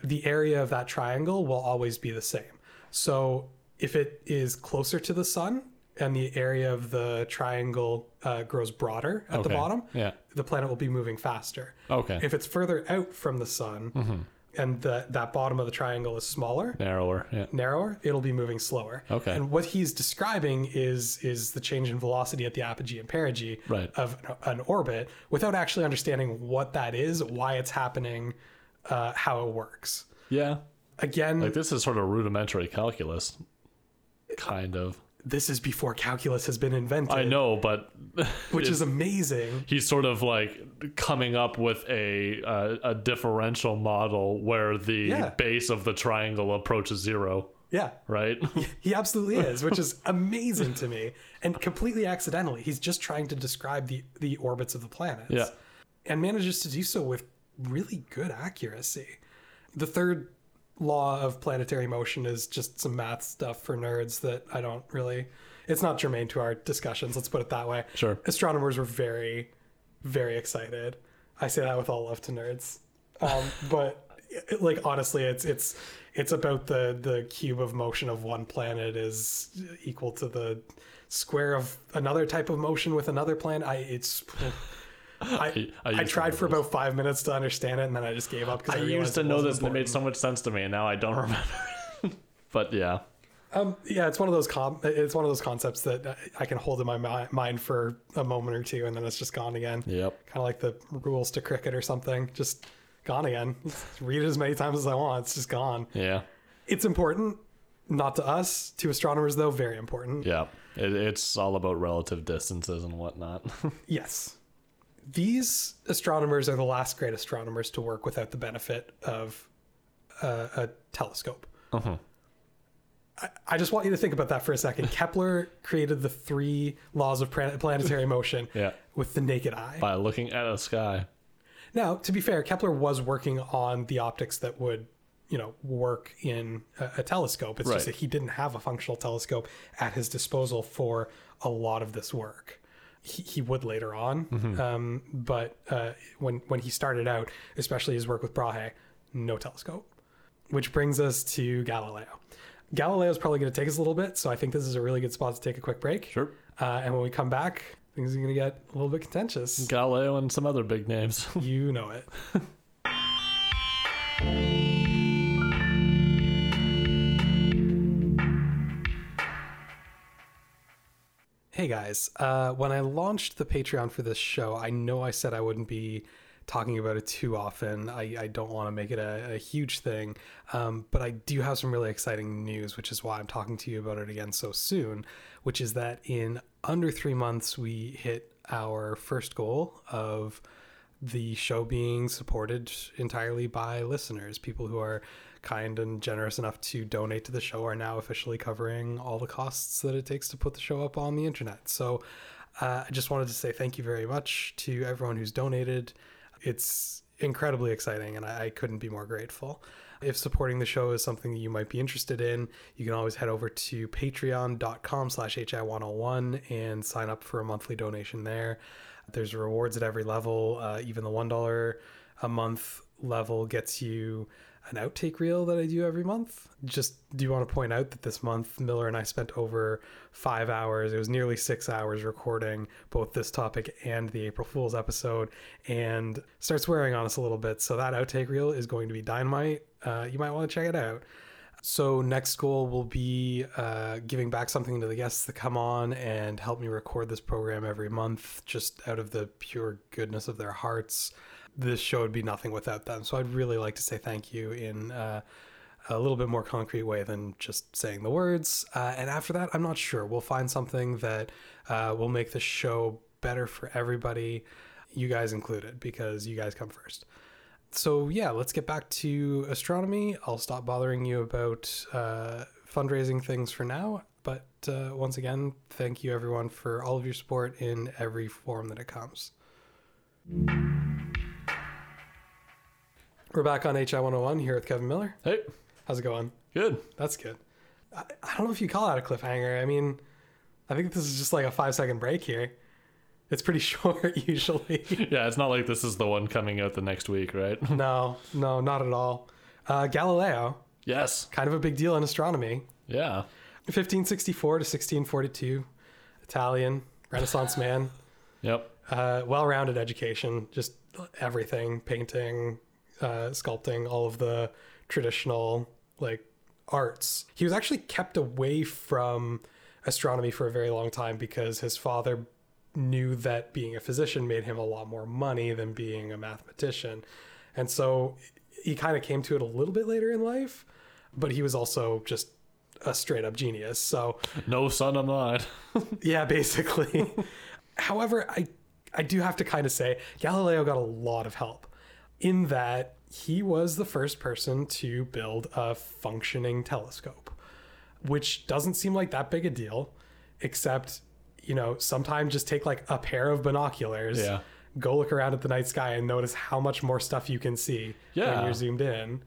the area of that triangle will always be the same. So if it is closer to the sun and the area of the triangle uh, grows broader at the bottom, Yeah. the planet will be moving faster. Okay. If it's further out from the sun and the, that bottom of the triangle is smaller, Narrower. Yeah. narrower, it'll be moving slower. Okay. And what he's describing is is the change in velocity at the apogee and perigee Right. of an orbit without actually understanding what that is, why it's happening, uh, how it works. Yeah. Again, Like this is sort of rudimentary calculus. Kind of. This is before calculus has been invented, I know, but [laughs] which is amazing. he's sort of like coming up with a uh, a differential model where the Yeah. base of the triangle approaches zero, Yeah, right? [laughs] he absolutely is, which is amazing to me, and completely accidentally. He's just trying to describe the the orbits of the planets. Yeah. and manages to do so with really good accuracy. The third law of planetary motion is just some math stuff for nerds that I don't really. It's not germane to our discussions. Let's put it that way. Sure. Astronomers were very, very excited. I say that with all love to nerds, um, [laughs] but it- like honestly, it's it's it's about the the cube of motion of one planet is equal to the square of another type of motion with another planet. I it's. I, I I, tried for about five minutes to understand it, and then I just gave up because I I, used to know this and it made so much sense to me, and now I don't [laughs] remember. but yeah. Um, yeah, it's one of those com- it's one of those concepts that I can hold in my mi- mind for a moment or two, and then it's just gone again. Yep. Kind of like the rules to cricket or something, just gone again. Read it as many times as I want. It's just gone. Yeah. It's important, not to us, to astronomers though, very important. Yeah. It, it's all about relative distances and whatnot. [laughs] Yes. These astronomers are the last great astronomers to work without the benefit of uh, a telescope. uh-huh. I, I just want you to think about that for a second. [laughs] Kepler created the three laws of plan- planetary motion [laughs] Yeah. with the naked eye. By looking at a sky. Now, to be fair, Kepler was working on the optics that would, you know, work in a, a telescope. It's just Right. that he didn't have a functional telescope at his disposal for a lot of this work. He, he would later on, um, but uh, when when he started out, especially his work with Brahe, no telescope. Which brings us to Galileo. Galileo is probably going to take us a little bit, so I think this is a really good spot to take a quick break. Sure. Uh, and when we come back, things are going to get a little bit contentious. Galileo and some other big names. You know it. [laughs] Hey guys, uh, when I launched the Patreon for this show, I know I said I wouldn't be talking about it too often. I, I don't want to make it a, a huge thing, um, but I do have some really exciting news, which is why I'm talking to you about it again so soon. Which is that in under three months, we hit our first goal of the show being supported entirely by listeners. People who are kind and generous enough to donate to the show are now officially covering all the costs that it takes to put the show up on the internet. So uh, I just wanted to say thank you very much to everyone who's donated. It's incredibly exciting, and I, I couldn't be more grateful. If supporting the show is something that you might be interested in, you can always head over to patreon.com slash hi101 and sign up for a monthly donation there. There's rewards at every level. Uh, even the $1 a month level gets you an outtake reel that I do every month. Just do you want to point out that this month Miller and I spent over five hours. It was nearly six hours recording both this topic and the April Fool's episode, and starts wearing on us a little bit. So that outtake reel is going to be dynamite. Uh, you might want to check it out. So next goal will be uh, giving back something to the guests that come on and help me record this program every month, just out of the pure goodness of their hearts. This show would be nothing without them. So I'd really like to say thank you in uh, a little bit more concrete way than just saying the words. Uh, and after that, I'm not sure. We'll find something that uh, will make the show better for everybody, you guys included, because you guys come first so yeah, let's get back to astronomy. I'll stop bothering you about uh, fundraising things for now. But uh, once again, thank you everyone for all of your support in every form that it comes. We're back on HI 101 here with Kevin Miller. Hey, How's it going? good. That's good. I, I don't know if you call that a cliffhanger. I mean, I think this is just like a five second break here. It's pretty [laughs] short usually. [laughs] Yeah, it's not like this is the one coming out the next week, right? [laughs] no, no, not at all. Uh, Galileo, yes. kind of a big deal in astronomy. Yeah. 1564 to 1642, Italian, Renaissance man, Yep. uh, well rounded education, just everything painting, uh, sculpting, all of the traditional like arts. He was actually kept away from astronomy for a very long time because his father knew that being a physician made him a lot more money than being a mathematician. And so he kind of came to it a little bit later in life, but he was also just a straight up genius. So No son of mine. yeah, basically. [laughs] However, I I do have to kind of say Galileo got a lot of help in that he was the first person to build a functioning telescope, which doesn't seem like that big a deal, except you know, sometimes just take like a pair of binoculars, Yeah. go look around at the night sky and notice how much more stuff you can see when you're zoomed in.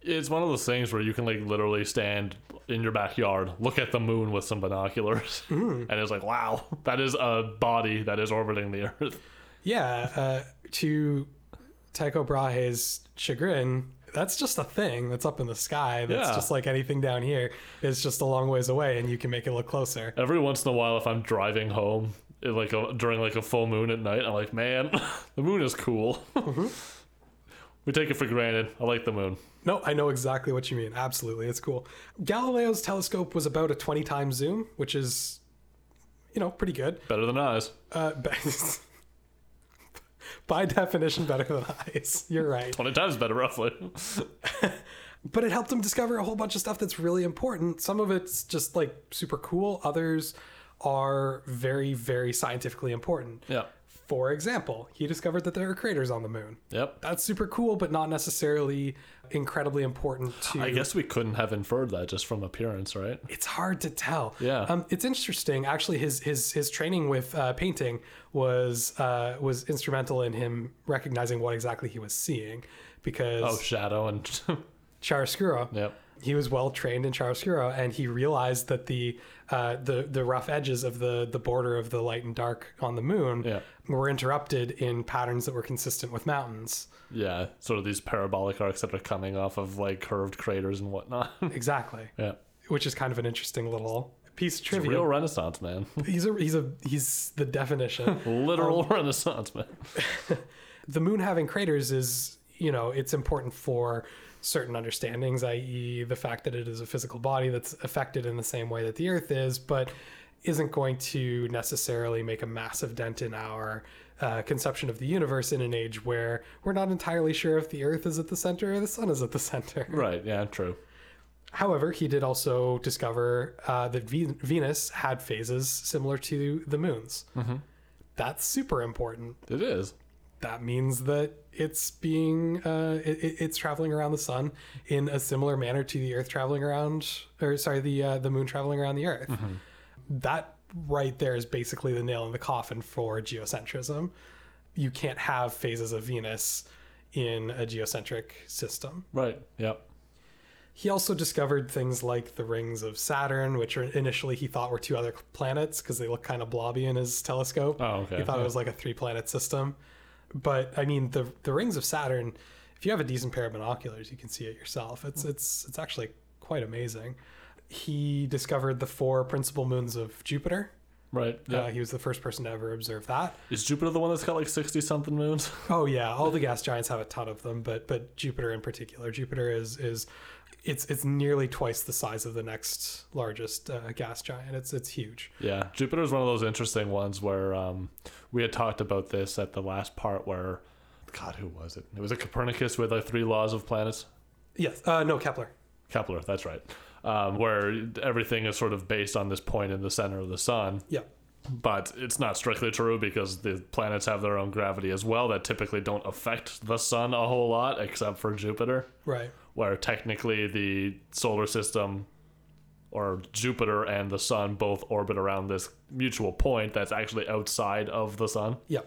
It's one of those things where you can like literally stand in your backyard, look at the moon with some binoculars, [laughs] and it's like, wow, that is a body that is orbiting the Earth. Yeah, uh, to Tycho Brahe's chagrin, that's just a thing that's up in the sky. That's Yeah. just like anything down here. It's just a long ways away, and you can make it look closer. Every once in a while, if I'm driving home, like a, during like a full moon at night, I'm like, man, [laughs] the moon is cool. [laughs] we take it for granted. I like the moon. No, I know exactly what you mean. Absolutely, it's cool. Galileo's telescope was about a 20 times zoom, which is, you know, pretty good. Better than eyes. Uh, [laughs] by definition, better than eyes. [laughs] You're right. 20 times better, roughly. [laughs] but it helped him discover a whole bunch of stuff that's really important. Some of it's just like super cool. Others are very, very scientifically important. yeah. For example, he discovered that there are craters on the moon. Yep. That's super cool, but not necessarily incredibly important to. I guess we couldn't have inferred that just from appearance, right? it's hard to tell. Yeah. Um, it's interesting. Actually, his his his training with uh, painting was uh, was instrumental in him recognizing what exactly he was seeing, because Oh, shadow and. [laughs] chiaroscuro. yep. He was well trained in chiaroscuro, and he realized that the uh, the the rough edges of the the border of the light and dark on the moon Yeah. were interrupted in patterns that were consistent with mountains. Yeah. Sort of these parabolic arcs that are coming off of like curved craters and whatnot. [laughs] Exactly, yeah. which is kind of an interesting little piece of trivia. Real Renaissance man. [laughs] He's a he's a he's the definition. [laughs] Literal Renaissance man. the moon having craters is you know it's important for certain understandings i.e the fact that it is a physical body that's affected in the same way that the earth is but isn't going to necessarily make a massive dent in our uh, conception of the universe in an age where we're not entirely sure if the earth is at the center or the sun is at the center [laughs] Right. Yeah. True. however he did also discover uh, that Ve- venus had phases similar to the moon's that's super important It is. That means that it's being uh, it, it- it's traveling around the sun in a similar manner to the Earth traveling around, or sorry, the uh, the moon traveling around the Earth. That right there is basically the nail in the coffin for geocentrism. You can't have phases of Venus in a geocentric system. Right. Yep. He also discovered things like the rings of Saturn, which are initially he thought were two other planets because they look kind of blobby in his telescope. Oh, okay. He thought Yeah. it was like a three planet system. But I mean, the the rings of Saturn, if you have a decent pair of binoculars, you can see it yourself. It's it's it's actually quite amazing. He discovered the four principal moons of Jupiter. Right. Yeah. Uh, he was the first person to ever observe that. is Jupiter the one that's got like sixty something moons? Oh yeah, all the [laughs] gas giants have a ton of them, but but Jupiter in particular, Jupiter is is it's it's nearly twice the size of the next largest uh, gas giant. It's it's huge. Yeah, Jupiter is one of those interesting ones where um, we had talked about this at the last part where, God, who was it? It was a Copernicus with like three laws of planets. Yes, uh, no Kepler. Kepler, that's right. Um, where everything is sort of based on this point in the center of the sun, Yeah, but it's not strictly true because the planets have their own gravity as well that typically don't affect the sun a whole lot, except for Jupiter, right. Where technically the solar system or Jupiter and the sun both orbit around this mutual point that's actually outside of the sun Yeah,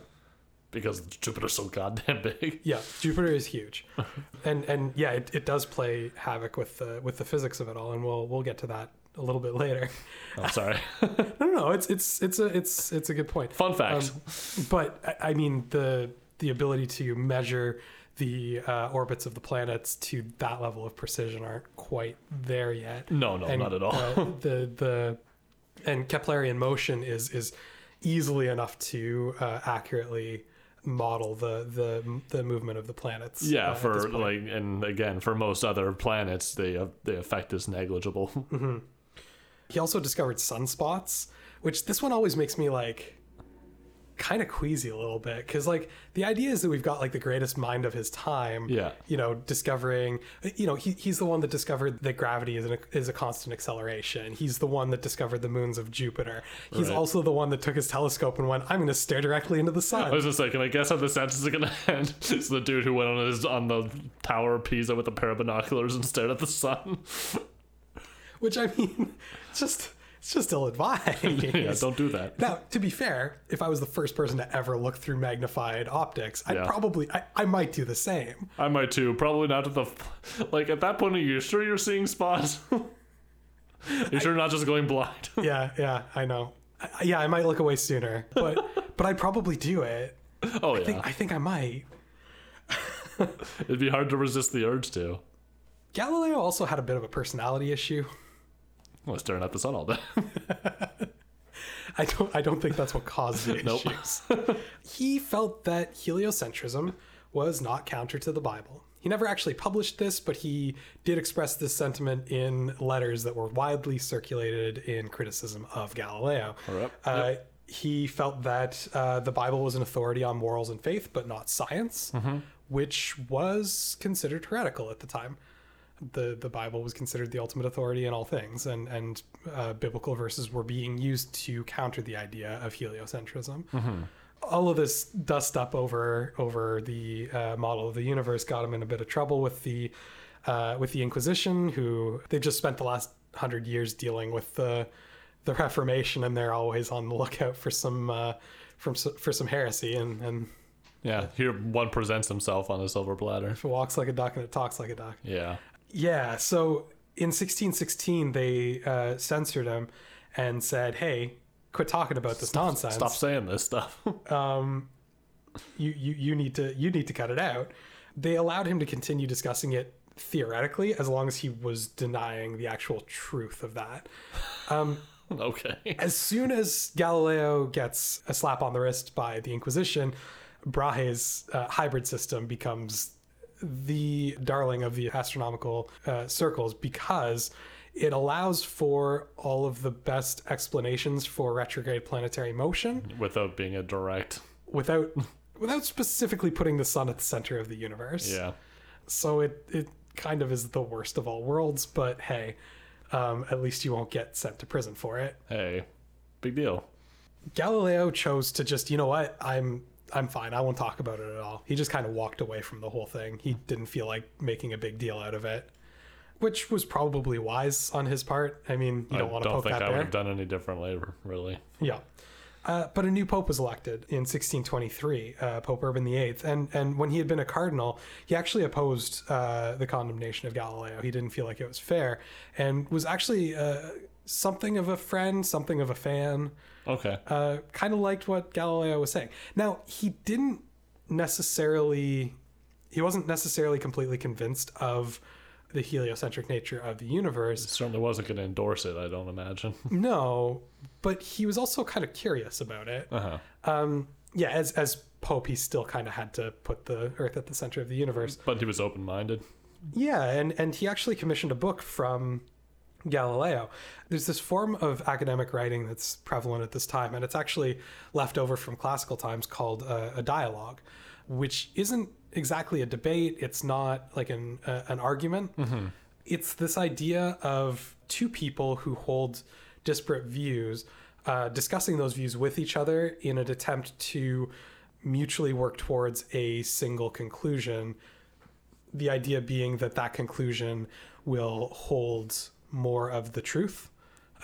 because Jupiter's so goddamn big. [laughs] yeah. Jupiter is huge, [laughs] and and yeah, it, it does play havoc with the with the physics of it all, and we'll we'll get to that a little bit later. [laughs] I'm sorry. No, no, no. It's it's it's a it's it's a good point. Fun fact. Um, but I- I mean the the ability to measure the uh, orbits of the planets to that level of precision aren't quite there yet. no, no, And, not at all. uh, the the and Keplerian motion is is easily enough to uh, accurately model the the the movement of the planets. yeah, uh, for like, and again, for most other planets, the uh, the effect is negligible. He also discovered sunspots, which this one always makes me like kind of queasy a little bit because like the idea is that we've got like the greatest mind of his time Yeah. you know discovering you know he, he's the one that discovered that gravity is, an, is a constant acceleration he's the one that discovered the moons of jupiter he's Right. also the one that took his telescope and went i'm going to stare directly into the [laughs] I sun was just like, can I guess how the sentence is gonna [laughs] end? It's the dude who went on his on the tower of Pisa with a pair of binoculars and stared at the sun. [laughs] which i mean just it's [laughs] just ill advised [laughs] yeah, don't do that. Now, to be fair, if I was the first person to ever look through magnified optics, I'd Yeah. probably, I, I might do the same. I might too. Probably not to the like at that point. Are you sure you're seeing spots? [laughs] you sure you're not just going blind? Yeah, yeah, I know. I, yeah, I might look away sooner, but but I'd probably do it. oh I yeah, think I think I might. it'd be hard to resist the urge to. Galileo also had a bit of a personality issue. Well, staring at the sun all day. I don't I don't think that's what caused the [laughs] issues. he felt that heliocentrism was not counter to the Bible. he never actually published this, but he did express this sentiment in letters that were widely circulated in criticism of Galileo. Yep. Uh, He felt that uh, the Bible was an authority on morals and faith, but not science, which was considered heretical at the time. The the Bible was considered the ultimate authority in all things, and and uh, biblical verses were being used to counter the idea of heliocentrism. All of this dust up over over the uh, model of the universe got him in a bit of trouble with the uh, with the Inquisition, who they just spent the last hundred years dealing with the the Reformation, and they're always on the lookout for some uh, from for some heresy. And and Yeah, here one presents himself on a silver platter. if it walks like a duck and it talks like a duck. Yeah. Yeah. So in 1616, they uh, censored him and said, "Hey, quit talking about this nonsense. Stop saying this stuff. [laughs] um, you, you you need to you need to cut it out." They allowed him to continue discussing it theoretically as long as he was denying the actual truth of that. Um, [laughs] okay. as soon as Galileo gets a slap on the wrist by the Inquisition, Brahe's uh, hybrid system becomes the darling of the astronomical uh, circles because it allows for all of the best explanations for retrograde planetary motion Without being a direct. without [laughs] without specifically putting the sun at the center of the universe. Yeah. So it it kind of is the worst of all worlds, but hey, um, at least you won't get sent to prison for it. Hey, big deal. Galileo chose to just, you know what, I'm I'm fine. I won't talk about it at all. He just kind of walked away from the whole thing. He didn't feel like making a big deal out of it, which was probably wise on his part. I mean, you don't I want to don't poke think that I would have done any differently, really. Yeah. Uh, but a new pope was elected in 1623, uh, Pope Urban VIII, and and when he had been a cardinal, he actually opposed uh, the condemnation of Galileo. He didn't feel like it was fair, and was actually uh, something of a friend, something of a fan. Okay. Uh, kind of liked what Galileo was saying. Now he didn't necessarily, he wasn't necessarily completely convinced of the heliocentric nature of the universe. Certainly wasn't going to endorse it, I don't imagine. [laughs] No, but he was also kind of curious about it. uh huh. Um, yeah, as as Pope, he still kind of had to put the Earth at the center of the universe. But he was open minded. Yeah, and and he actually commissioned a book from Galileo. There's this form of academic writing that's prevalent at this time, and it's actually left over from classical times called uh, a dialogue, which isn't exactly a debate. It's not like an uh, an argument. It's this idea of two people who hold disparate views, uh, discussing those views with each other in an attempt to mutually work towards a single conclusion the idea being that that conclusion will hold more of the truth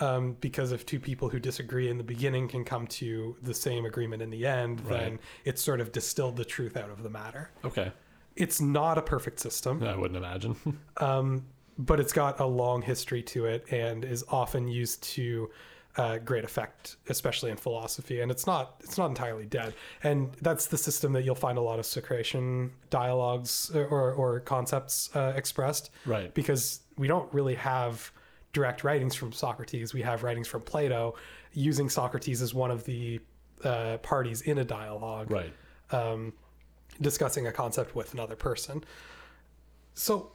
um, because if two people who disagree in the beginning can come to the same agreement in the end then it's sort of distilled the truth out of the matter Okay. it's not a perfect system I wouldn't imagine. [laughs] um, but it's got a long history to it and is often used to uh, great effect, especially in philosophy. And it's not it's not entirely dead. And that's the system that you'll find a lot of Socratian dialogues or, or, or concepts uh, expressed. Right. Because we don't really have direct writings from Socrates. We have writings from Plato using Socrates as one of the uh, parties in a dialogue right. um, discussing a concept with another person. So,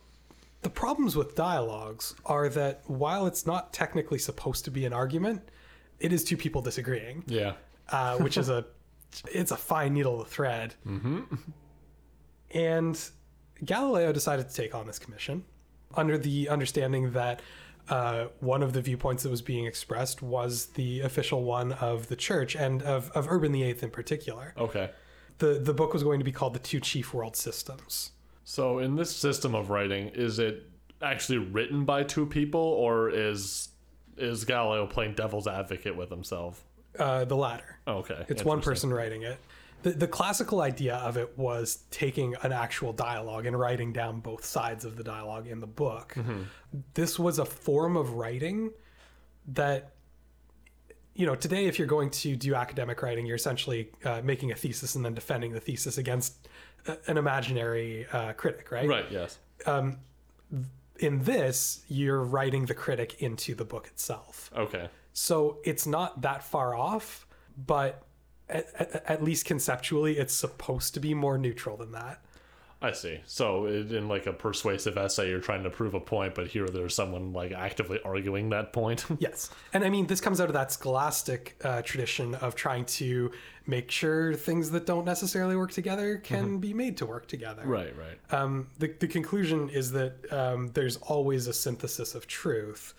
the problems with dialogues are that while it's not technically supposed to be an argument, it is two people disagreeing, Yeah. [laughs] uh, which is a it's a fine needle to thread. Mm-hmm. And Galileo decided to take on this commission under the understanding that uh, one of the viewpoints that was being expressed was the official one of the church and of, of Urban VIII in particular Okay. the the book was going to be called the two chief world systems So in this system of writing, is it actually written by two people, or is is Galileo playing devil's advocate with himself? uh, the latter Okay. it's one person writing it the, the classical idea of it was taking an actual dialogue and writing down both sides of the dialogue in the book this was a form of writing that you know today if you're going to do academic writing you're essentially uh, making a thesis and then defending the thesis against an imaginary uh, critic right Right. Yes. um, in this you're writing the critic into the book itself Okay. So it's not that far off, but at, at, least conceptually, it's supposed to be more neutral than that. I see. So in like a persuasive essay, you're trying to prove a point, but here there's someone like actively arguing that point. [laughs] Yes. And I mean, this comes out of that scholastic uh, tradition of trying to make sure things that don't necessarily work together can be made to work together. right, right. Um, the, the conclusion is that um, there's always a synthesis of truth,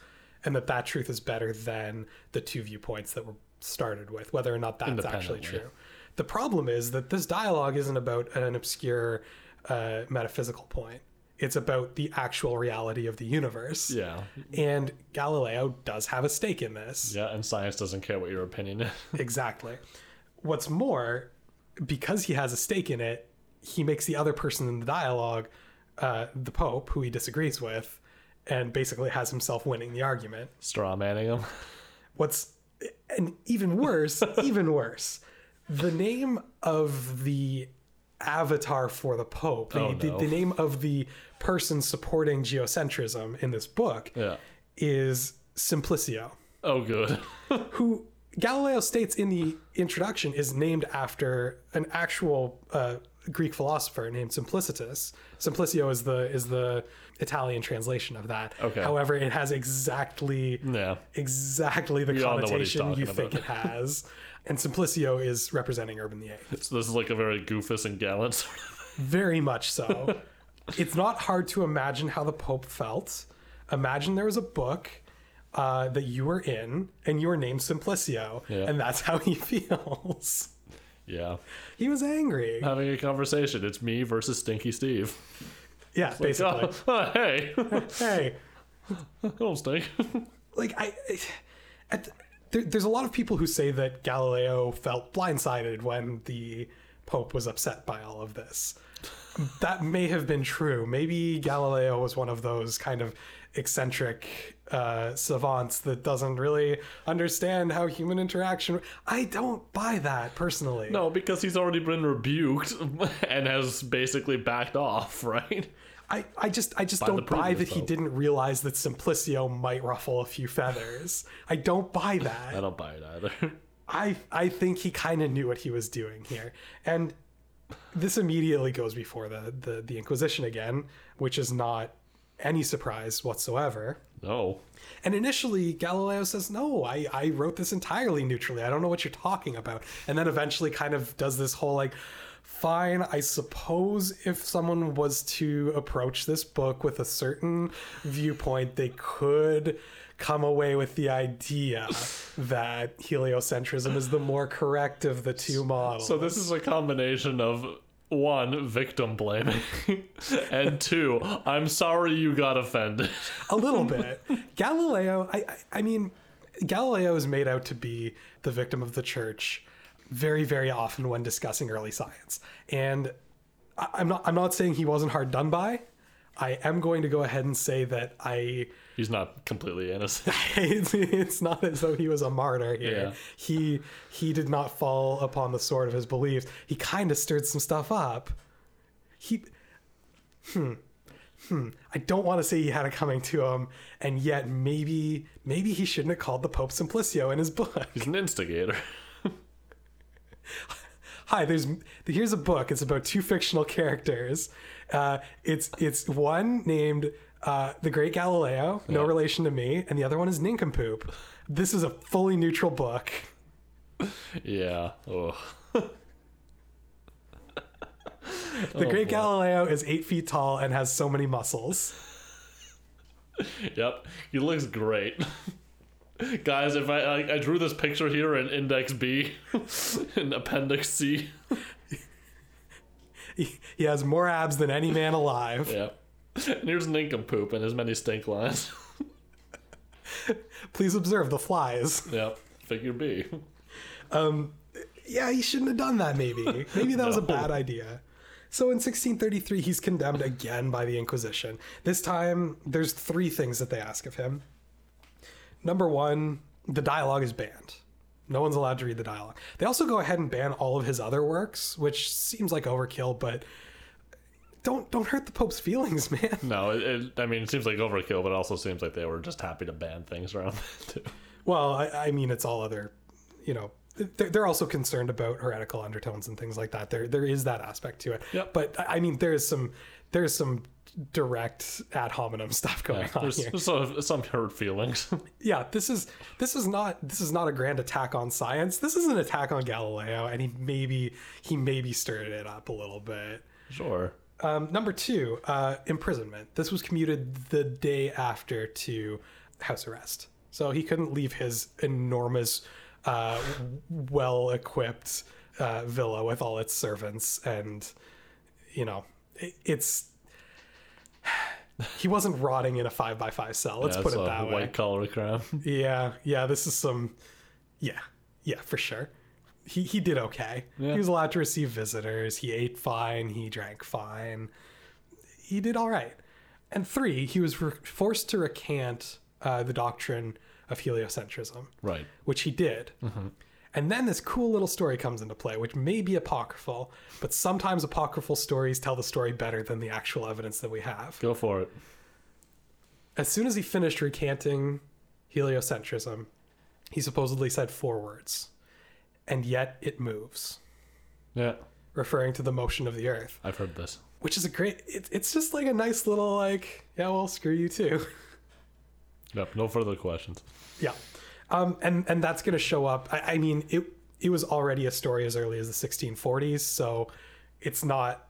and that that truth is better than the two viewpoints that were started with, whether or not that's actually true. The problem is that this dialogue isn't about an obscure uh, metaphysical point. It's about the actual reality of the universe. Yeah, And Galileo does have a stake in this. yeah, and science doesn't care what your opinion is. [laughs] Exactly. What's more, because he has a stake in it, he makes the other person in the dialogue uh, the Pope, who he disagrees with, and basically has himself winning the argument. Straw manning him. [laughs] What's and even worse, [laughs] even worse, the name of the avatar for the Pope, the, Oh, the, the name of the person supporting geocentrism in this book Yeah. is Simplicio. Oh, good. [laughs] who Galileo states in the introduction is named after an actual uh, Greek philosopher named Simplicitus. Simplicio is the is the Italian translation of that. Okay. However, it has exactly yeah. exactly the We all know what he's connotation you think it has. And Simplicio is representing Urban the Eighth. So this is like a very goofus and gallant. sort of- Very much so. [laughs] it's not hard to imagine how the Pope felt. Imagine there was a book uh, that you were in, and you were named Simplicio, Yeah. and that's how he [laughs] feels. yeah. He was angry. Having a conversation. It's me versus Stinky Steve. Yeah, basically. Oh, [laughs] hey, [laughs] hey, [laughs] don't stink. like I, at the, there, there's a lot of people who say that Galileo felt blindsided when the Pope was upset by all of this. That may have been true. Maybe Galileo was one of those kind of eccentric uh, savants that doesn't really understand how human interaction. I don't buy that personally. No, because he's already been rebuked and has basically backed off, right? I, I just I just don't buy that he didn't realize that Simplicio might ruffle a few feathers. I don't buy [laughs] that. I don't buy it either. I I think he kind of knew what he was doing here, and this immediately goes before the, the the Inquisition again, which is not any surprise whatsoever. No. And initially, Galileo says, No, I, I wrote this entirely neutrally. I don't know what you're talking about. And then eventually kind of does this whole like, fine, I suppose if someone was to approach this book with a certain viewpoint, they could come away with the idea that heliocentrism is the more correct of the two models. So this is a combination of one, victim blaming, [laughs] and two, I'm sorry you got offended. a little [laughs] bit. Galileo, I, I, I mean, Galileo is made out to be the victim of the church very, very often when discussing early science. And I'm not, I'm not saying he wasn't hard done by. I am going to go ahead and say that I, He's not completely innocent. [laughs] it's, it's not as though he was a martyr here. Yeah. He, he did not fall upon the sword of his beliefs. He kind of stirred some stuff up. He, hmm, hmm. I don't want to say he had it coming to him, and yet maybe, maybe he shouldn't have called the Pope Simplicio in his book. He's an instigator. [laughs] [laughs] Hi, there's here's a book. It's about two fictional characters. Uh, it's it's one named uh, the Great Galileo, no Yeah. relation to me, and the other one is Nincompoop. This is a fully neutral book. Yeah. Ugh. The Oh, Great boy. Galileo is eight feet tall and has so many muscles. Yep. He looks great. [laughs] Guys, if I, I I drew this picture here in Index B, [laughs] in Appendix C. He, he has more abs than any man alive. Yep. And here's Nincompoop and his many stink lines. [laughs] Please observe the flies. yep. Figure B. Um, Yeah, he shouldn't have done that, maybe. Maybe that was a [laughs] bad idea. So in 1633, he's condemned again by the Inquisition. This time, there's three things that they ask of him. Number one, the dialogue is banned. No one's allowed to read the dialogue. They also go ahead and ban all of his other works, which seems like overkill, but don't don't hurt the Pope's feelings, [laughs] man. No, it, it, I mean, it seems like overkill, but it also seems like they were just happy to ban things around [laughs] that too. Well, I, I mean, it's all other, you know, they're, they're also concerned about heretical undertones and things like that. There there is that aspect to it. Yep. But I I mean, there's some there's some direct ad hominem stuff going Yeah, on there's, here. some, some hurt feelings. [laughs] Yeah, this is this is not this is not a grand attack on science. This is an attack on Galileo, and he maybe he maybe stirred it up a little bit. sure. Um, number two, uh, imprisonment. This was commuted the day after to house arrest, so he couldn't leave his enormous, uh, well-equipped uh, villa with all its servants, and you know, it's he wasn't rotting in a five by five cell. Let's Yeah, put it that way. white collar crime. [laughs] Yeah, yeah, this is some yeah, yeah, for sure. He he did okay. Yeah. He was allowed to receive visitors, he ate fine, he drank fine. He did all right. And three, he was re- forced to recant uh, the doctrine of heliocentrism, right. which he did. And then this cool little story comes into play, which may be apocryphal, but sometimes apocryphal stories tell the story better than the actual evidence that we have. Go for it. As soon as he finished recanting heliocentrism, he supposedly said four words, and yet it moves, Yeah, referring to the motion of the earth, I've heard this. which is a great, it, it's just like a nice little, like, yeah, well, screw you too. [laughs] Yep. No further questions. yeah. Um, and, and that's going to show up. I, I mean, it, it was already a story as early as the 1640s, so it's not,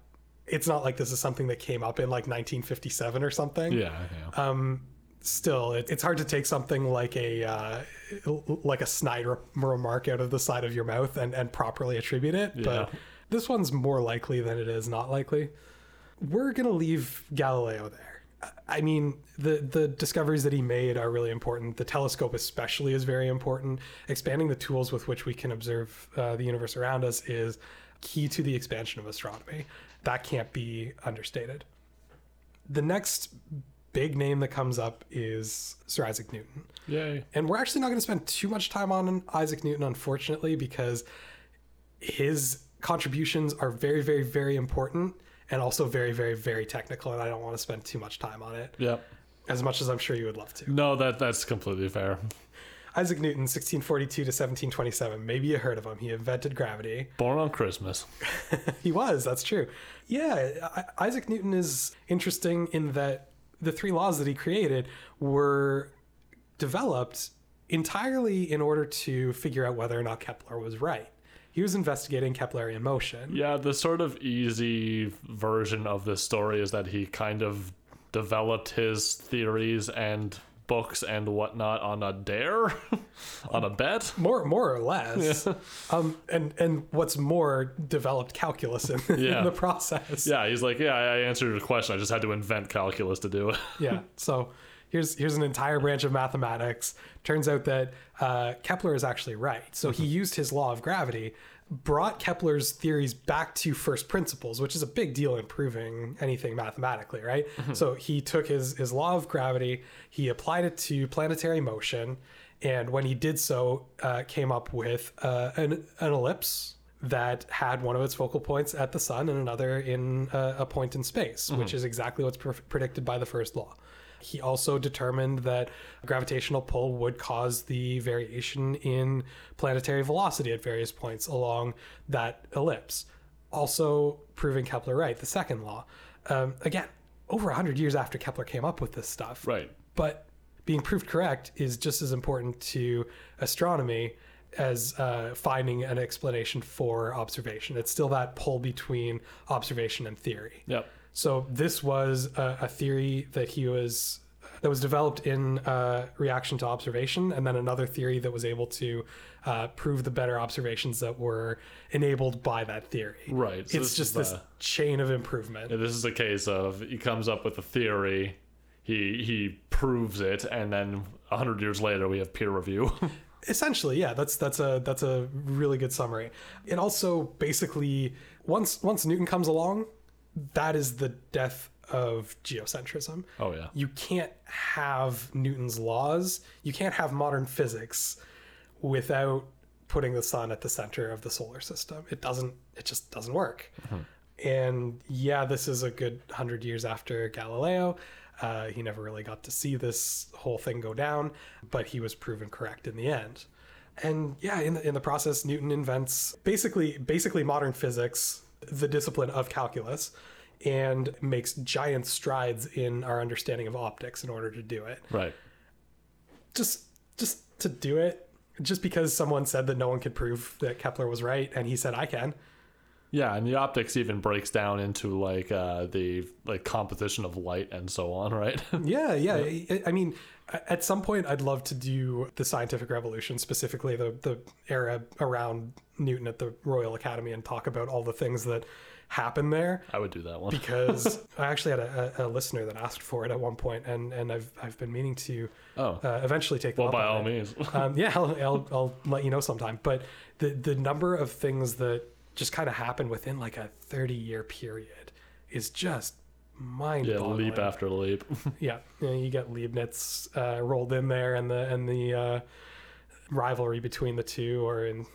it's not like this is something that came up in like 1957 or something. Yeah. Yeah. um still it, it's hard to take something like a uh, like a snide re- remark out of the side of your mouth and, and properly attribute it but Yeah. this one's more likely than it is not likely we're gonna leave galileo there I- mean the the discoveries that he made are really important. The telescope especially is very important. Expanding the tools with which we can observe uh, the universe around us is key to the expansion of astronomy. That can't be understated. The next big name that comes up is Sir Isaac Newton. Yay. And we're actually not going to spend too much time on Isaac Newton, unfortunately, because his contributions are very, very, very important and also very, very, very technical. And I don't want to spend too much time on it, Yep. as much as I'm sure you would love to. No, that that's completely fair. Isaac Newton, 1642 to 1727. Maybe you heard of him. He invented gravity. Born on Christmas. [laughs] he was that's true yeah I- isaac newton is interesting in that the three laws that he created were developed entirely in order to figure out whether or not kepler was right he was investigating keplerian motion Yeah, the sort of easy version of this story is that he kind of developed his theories and books and whatnot on a dare, [laughs] on a bet. more more or less [laughs] um and and what's more developed calculus in, [laughs] Yeah. in the process Yeah, he's like, yeah, I answered your question. I just had to invent calculus to do it. yeah. So here's here's an entire branch of mathematics. Turns out that uh, Kepler is actually right. So he used his law of gravity, brought Kepler's theories back to first principles, which is a big deal in proving anything mathematically, right? So he took his his law of gravity, he applied it to planetary motion, and when he did so, uh, came up with uh, an, an ellipse that had one of its focal points at the sun and another in uh, a point in space, which is exactly what's pre- predicted by the first law. He also determined that gravitational pull would cause the variation in planetary velocity at various points along that ellipse. Also, proving Kepler right, the second law. Um, again, over 100 years after Kepler came up with this stuff. Right. But being proved correct is just as important to astronomy as uh, finding an explanation for observation. It's still that pull between observation and theory. Yep. So this was a, a theory that he was that was developed in uh, reaction to observation, and then another theory that was able to uh, prove the better observations that were enabled by that theory. Right. So it's just this the- chain of improvement. This is a case of he comes up with a theory, he he proves it, and then a hundred years later we have peer review. [laughs] essentially yeah that's that's a that's a really good summary it also basically once once newton comes along that is the death of geocentrism. Oh yeah. you can't have newton's laws. You can't have modern physics without putting the sun at the center of the solar system. It doesn't it just doesn't work. And yeah this is a good 100 years after galileo. Uh, he never really got to see this whole thing go down but he was proven correct in the end. And yeah, in the, in the process, Newton invents basically basically modern physics, the discipline of calculus, and makes giant strides in our understanding of optics in order to do it. Right. Just just to do it, just because someone said that no one could prove that Kepler was right, and he said I can. Yeah, and the optics even breaks down into like uh, the like composition of light and so on, right? [laughs] Yeah, yeah. I- I mean, at some point, I'd love to do the scientific revolution, specifically the the era around Newton at the Royal Academy, and talk about all the things that happened there. I would do that one. Because [laughs] I actually had a, a, listener that asked for it at one point, and and I've I've been meaning to Oh, uh, eventually take well, by all it. means. [laughs] Um, yeah, I'll, I'll I'll let you know sometime. But the the number of things that just kind of happen within like a thirty year period is just mind yeah, leap after leap. [laughs] Yeah, you, know, you get Leibniz uh, rolled in there, and the and the uh, rivalry between the two, or in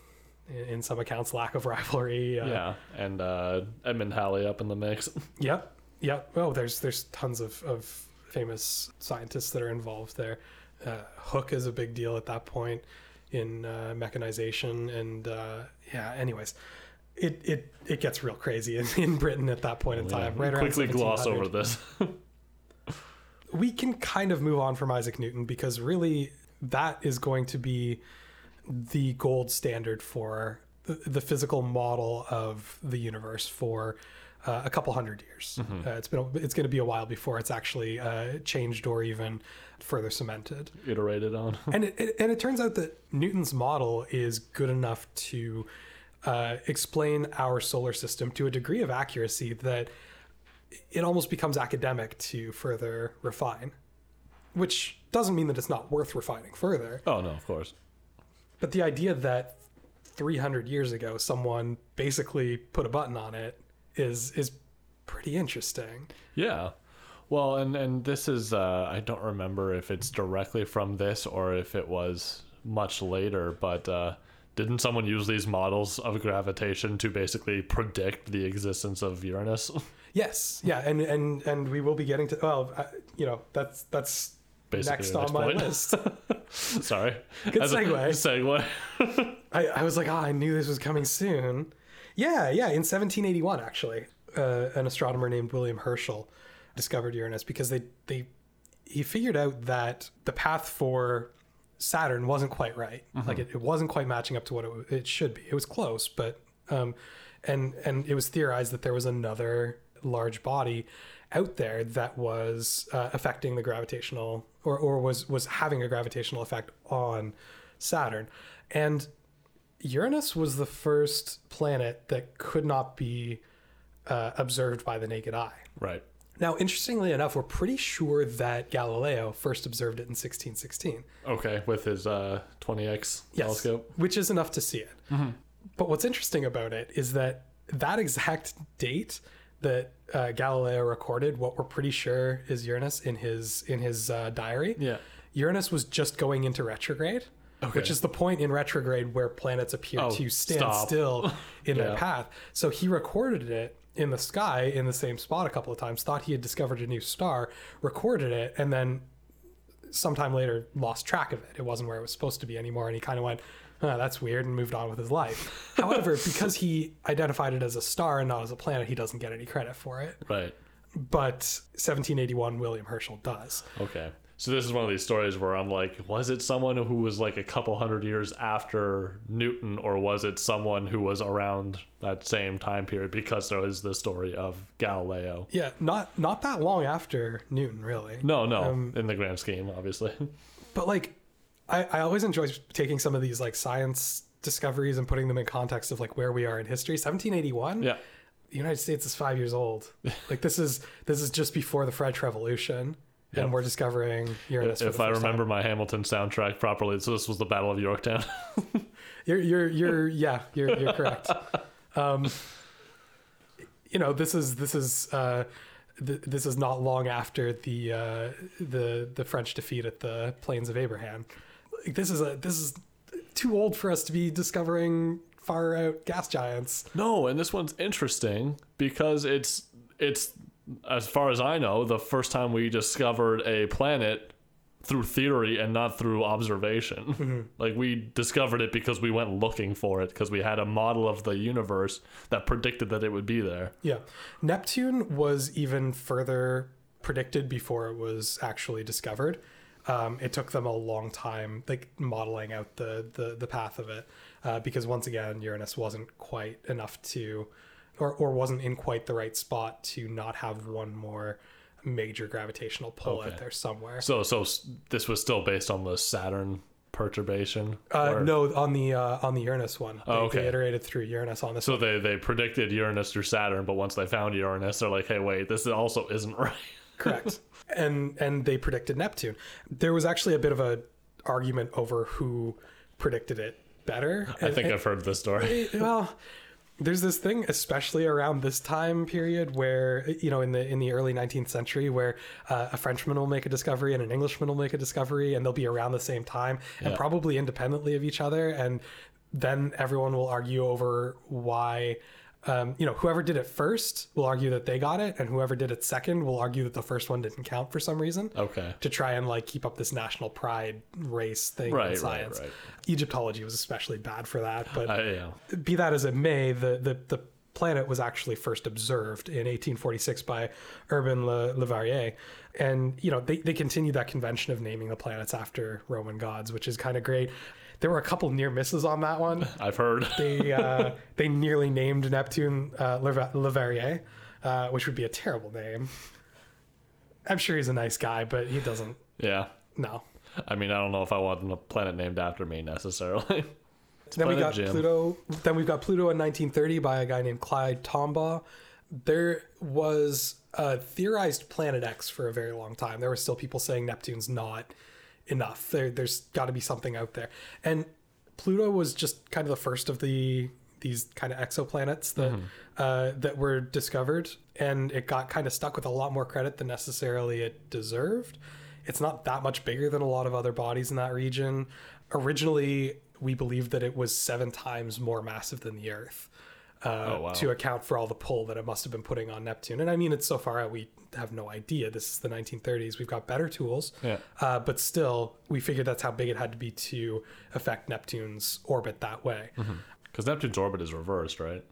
in some accounts, lack of rivalry. Uh, yeah, and uh, Edmund Halley up in the mix. [laughs] Yep. Yep. Oh, there's there's tons of, of famous scientists that are involved there. Uh, Hooke is a big deal at that point in uh, mechanization, and uh, yeah. Anyways, it, it it gets real crazy in, [laughs] in Britain at that point in time. Right around Quickly gloss over this. [laughs] we can kind of move on from Isaac Newton because really that is going to be the gold standard for the, physical model of the universe for uh, a couple hundred years. Uh, it's been it's going to be a while before it's actually uh, changed or even further cemented. Iterated on. [laughs] And it, it, and it turns out that Newton's model is good enough to uh, explain our solar system to a degree of accuracy that it almost becomes academic to further refine. Which doesn't mean that it's not worth refining further, Oh no, of course. but the idea that 300 years ago someone basically put a button on it is is pretty interesting. Yeah. Well, and and this is uh, I don't remember if it's directly from this or if it was much later, but uh, didn't someone use these models of gravitation to basically predict the existence of Uranus? [laughs] Yes, yeah, and and and we will be getting to well, uh, you know, that's that's Basically next on my point. list. [laughs] [laughs] Sorry. Good As segue. segue. I, I was like, oh, I knew this was coming soon. Yeah, yeah. In 1781, actually, uh, an astronomer named William Herschel discovered Uranus because they they he figured out that the path for Saturn wasn't quite right. Like it, it wasn't quite matching up to what it, it should be. It was close, but um, and and it was theorized that there was another large body out there that was uh, affecting the gravitational or or was was having a gravitational effect on Saturn, and Uranus was the first planet that could not be uh, observed by the naked eye. right. Now, interestingly enough, we're pretty sure that Galileo first observed it in 1616. Okay, with his uh, 20x telescope. which is enough to see it. But what's interesting about it is that that exact date that uh, Galileo recorded, what we're pretty sure is Uranus in his in his uh, diary. Yeah. Uranus was just going into retrograde, which is the point in retrograde where planets appear Oh, to stand stop. still [laughs] in their path. So he recorded it in the sky in the same spot a couple of times, thought he had discovered a new star, recorded it, and then sometime later lost track of it. It wasn't where it was supposed to be anymore, and he kind of went, oh, "That's weird," and moved on with his life. [laughs] However, because he identified it as a star and not as a planet, he doesn't get any credit for it. Right. But 1781, William Herschel does. Okay. So this is one of these stories where I'm like, was it someone who was like a couple hundred years after Newton, or was it someone who was around that same time period? Because there is the story of Galileo. Yeah, not not that long after Newton, really. No, no, Um, in the grand scheme, obviously. But like, I, I always enjoy taking some of these like science discoveries and putting them in context of like where we are in history. 1781. yeah. the United States is five years old. [laughs] Like this is this is just before the French Revolution, And we're discovering Uranus. for If I remember time. my Hamilton soundtrack properly, so this was the Battle of Yorktown. [laughs] you're you're you're yeah, you're you're correct. [laughs] Um, you know, this is this is uh, th- this is not long after the uh, the the French defeat at the Plains of Abraham. Like, this is a this is too old for us to be discovering far out gas giants. no, and this one's interesting because it's it's as far as I know the first time we discovered a planet through theory and not through observation. Mm-hmm. [laughs] Like we discovered it because we went looking for it because we had a model of the universe that predicted that it would be there. Yeah. Neptune was even further predicted before it was actually discovered. Um, it took them a long time, like modeling out the the, the path of it, uh, because once again, Uranus wasn't quite enough to, or or wasn't in quite the right spot to not have one more major gravitational pull Okay. out there somewhere. So so this was still based on the Saturn perturbation. Uh, no, on the uh, on the Uranus one, they, Oh, okay. they iterated through Uranus on this. So they they predicted Uranus through Saturn, but once they found Uranus, they're like, hey, wait, this also isn't [laughs] right. correct and and they predicted neptune there was actually a bit of a argument over who predicted it better I think I've heard this story. well there's this thing especially around this time period where you know in the in the early 19th century where uh, a frenchman will make a discovery and an englishman will make a discovery and they'll be around the same time and probably independently of each other. And then everyone will argue over why um, you know whoever did it first will argue that they got it and whoever did it second will argue that the first one didn't count for some reason Okay. to try and like keep up this national pride race thing Right, in right, science right. egyptology was especially bad for that but I, yeah. be that as it may, the, the, the planet was actually first observed in 1846 by Urban Le, Leverrier. And, you know, they, they continued that convention of naming the planets after Roman gods, which is kind of great. There were a couple near misses on that one. [laughs] I've heard. They, uh, [laughs] they nearly named Neptune uh, Lever- Leverrier, uh, which would be a terrible name. I'm sure he's a nice guy, but he doesn't. yeah. No. I mean, I don't know if I want a planet named after me necessarily. [laughs] then we got Jim. Pluto. Then we've got Pluto in 1930 by a guy named Clyde Tombaugh. There was a theorized Planet X for a very long time. There were still people saying Neptune's not enough. There, there's got to be something out there. And Pluto was just kind of the first of the these kind of exoplanets that uh, that were discovered, and it got kind of stuck with a lot more credit than necessarily it deserved. It's not that much bigger than a lot of other bodies in that region. Originally, we believed that it was seven times more massive than the Earth. Uh, Oh, wow. To account for all the pull that it must have been putting on Neptune, and I mean it's so far out we have no idea. This is the 1930s. We've got better tools, Yeah. uh, but still, we figured that's how big it had to be to affect Neptune's orbit that way. Because Neptune's orbit is reversed, right?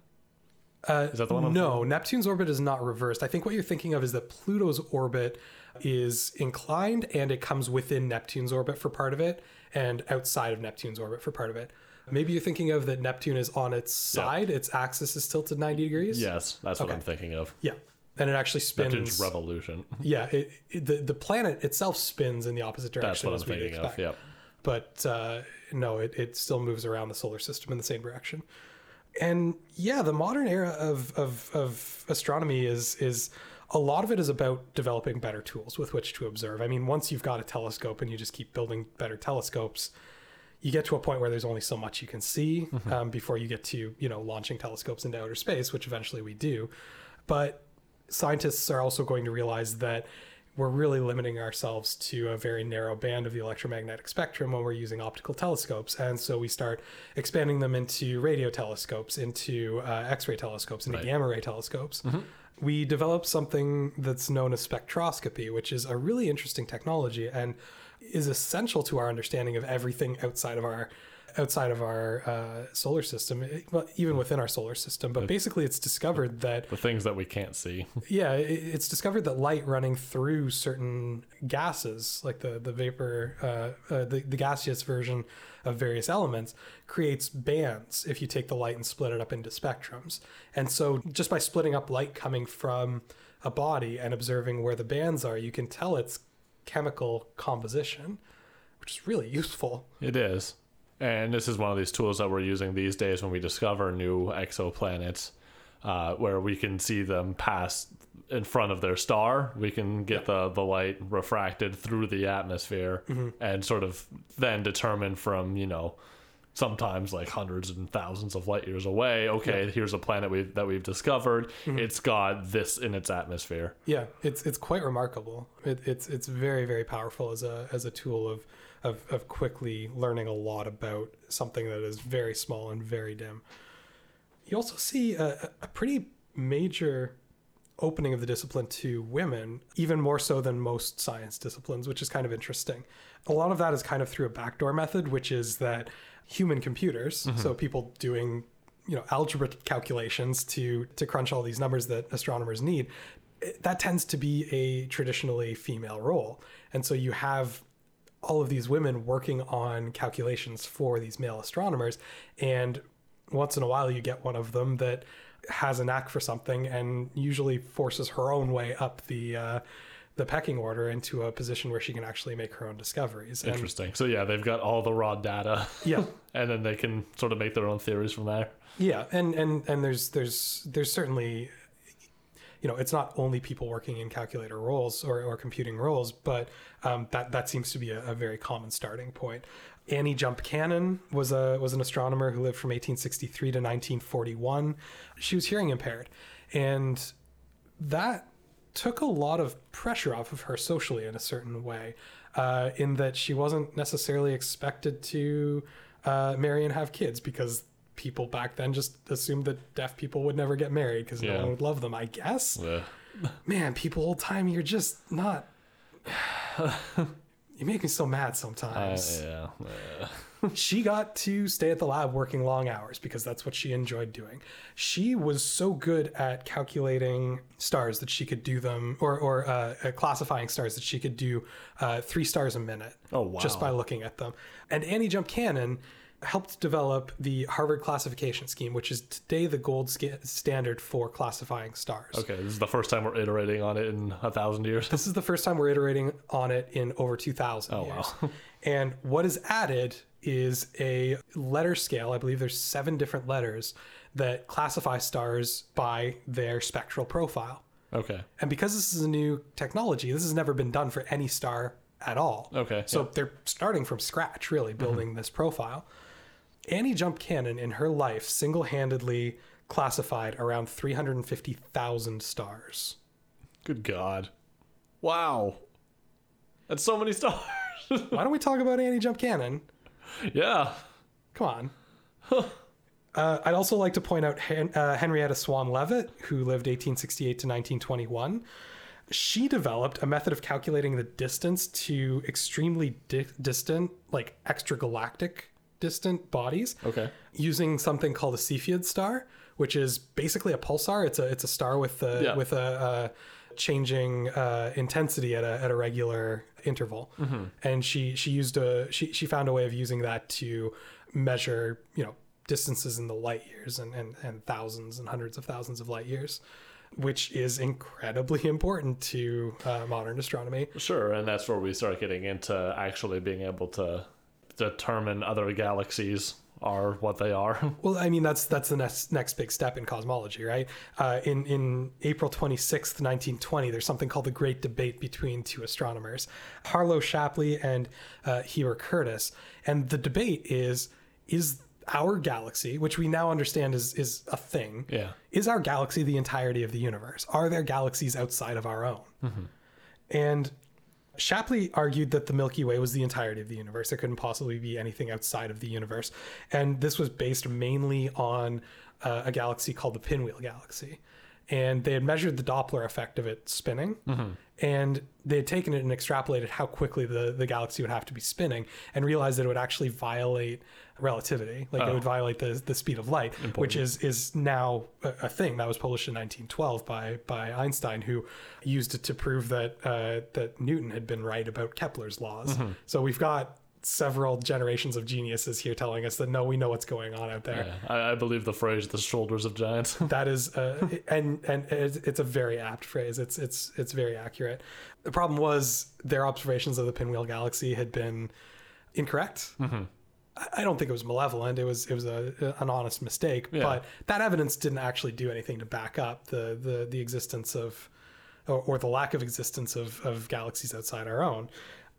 Uh, Is that the one I'm no, Neptune's orbit is not reversed. I think what you're thinking of is that Pluto's orbit is inclined and it comes within Neptune's orbit for part of it and outside of Neptune's orbit for part of it. Maybe you're thinking of that Neptune is on its side, its axis is tilted 90 degrees. Yes, that's what I'm thinking of. Yeah. And it actually spins. Neptune's revolution. [laughs] yeah, it, it, the, the planet itself spins in the opposite That's direction what as I'm thinking expect. of. Yep. but uh, no, it, it still moves around the solar system in the same direction. And yeah, the modern era of, of, of astronomy is is a lot of it is about developing better tools with which to observe. I mean, once you've got a telescope and you just keep building better telescopes, you get to a point where there's only so much you can see um, before you get to you know launching telescopes into outer space, which eventually we do. But scientists are also going to realize that we're really limiting ourselves to a very narrow band of the electromagnetic spectrum when we're using optical telescopes. And so we start expanding them into radio telescopes, into uh, X ray telescopes, into Right. gamma ray telescopes. We developed something that's known as spectroscopy, which is a really interesting technology and is essential to our understanding of everything outside of our outside of our uh, solar system, eh, well, even within our solar system. But basically, it's discovered that The things that we can't see. [laughs] yeah, it's discovered that light running through certain gases, like the the vapor, uh, uh, the the gaseous version of various elements, creates bands if you take the light and split it up into spectrums. And so, just by splitting up light coming from a body and observing where the bands are, you can tell its chemical composition, which is really useful. It is. And this is one of these tools that we're using these days when we discover new exoplanets, uh, where we can see them pass in front of their star. We can get the, the light refracted through the atmosphere and sort of then determine from, you know, sometimes like hundreds and thousands of light years away, okay, here's a planet we've, that we've discovered. Mm-hmm. It's got this in its atmosphere. Yeah, it's it's quite remarkable. It, it's it's very very powerful as a as a tool of, of of quickly learning a lot about something that is very small and very dim. You also see a, a pretty major opening of the discipline to women, even more so than most science disciplines, which is kind of interesting. A lot of that is kind of through a backdoor method, which is that human computers, so people doing you know algebra calculations to to crunch all these numbers that astronomers need, that tends to be a traditionally female role, and so you have all of these women working on calculations for these male astronomers and once in a while you get one of them that has a knack for something and usually forces her own way up the uh, the pecking order into a position where she can actually make her own discoveries. And Interesting. So yeah, they've got all the raw data, yeah, [laughs] and then they can sort of make their own theories from there. yeah, and and and there's there's there's certainly you know it's not only people working in calculator roles or, or computing roles, but um, that that seems to be a, a very common starting point. Annie Jump Cannon was a was an astronomer who lived from 1863 to 1941. She was hearing impaired, and that took a lot of pressure off of her socially in a certain way, uh, in that she wasn't necessarily expected to uh, marry and have kids because people back then just assumed that deaf people would never get married because no one would love them. I guess. Yeah. [laughs] Man, people old time, you're just not. [laughs] you make me so mad Uh, sometimes yeah. yeah. She got to stay at the lab working long hours because that's what she enjoyed doing. She was so good at calculating stars that she could do them, or, or uh, uh, classifying stars that she could do uh, three stars a minute Oh, wow. just by looking at them. And Annie Jump Cannon helped develop the Harvard classification scheme, which is today the gold sca- standard for classifying stars. Okay, this is the first time we're iterating on it in a thousand years. This is the first time we're iterating on it in over 2,000 Oh, years. wow. [laughs] and what is added is a letter scale. I believe there's seven different letters that classify stars by their spectral profile. Okay. And because this is a new technology, this has never been done for any star at all. Okay, So they're starting from scratch, really, building mm-hmm. this profile. Annie Jump Cannon, in her life, single handedly classified around 350,000 stars. Good God. Wow. That's so many stars. [laughs] Why don't we talk about Annie Jump Cannon? Yeah. Come on. uh, I'd also like to point out Hen- uh, Henrietta Swan Leavitt, who lived 1868 to 1921. She developed a method of calculating the distance to extremely di- distant, like extragalactic distant bodies, Okay. using something called a Cepheid star, which is basically a pulsar. It's a it's a star with a Yeah. with a, a changing uh, intensity at a at a regular interval. And she she used a she she found a way of using that to measure you know distances in the light years and and, and thousands and hundreds of thousands of light years. Which is incredibly [laughs] important to uh, modern astronomy. Sure, and that's where we start getting into actually being able to determine other galaxies are what they are. [laughs] Well, I mean that's that's the next next big step in cosmology, right? Uh, in in April twenty sixth, nineteen twenty, there's something called the Great Debate between two astronomers, Harlow Shapley and uh, Heber Curtis, and the debate is is our galaxy, which we now understand is is a thing, yeah. is our galaxy the entirety of the universe? Are there galaxies outside of our own? And Shapley argued that the Milky Way was the entirety of the universe. There couldn't possibly be anything outside of the universe. And this was based mainly on uh, a galaxy called the Pinwheel Galaxy. And they had measured the Doppler effect of it spinning. And they had taken it and extrapolated how quickly the, the galaxy would have to be spinning and realized that it would actually violate relativity. Like it would violate the, the speed of light, which is, is now a, a thing that was published in 1912 by, by Einstein, who used it to prove that, uh, that Newton had been right about Kepler's laws. So we've got several generations of geniuses here telling us that no, we know what's going on out there. yeah. I, I believe the phrase "the shoulders of giants." [laughs] That is, uh, and and it's, it's a very apt phrase. It's it's it's very accurate. The problem was their observations of the Pinwheel Galaxy had been incorrect. I- I don't think it was malevolent. It was it was a, an honest mistake. Yeah. But that evidence didn't actually do anything to back up the the, the existence of, or, or the lack of existence of, of galaxies outside our own.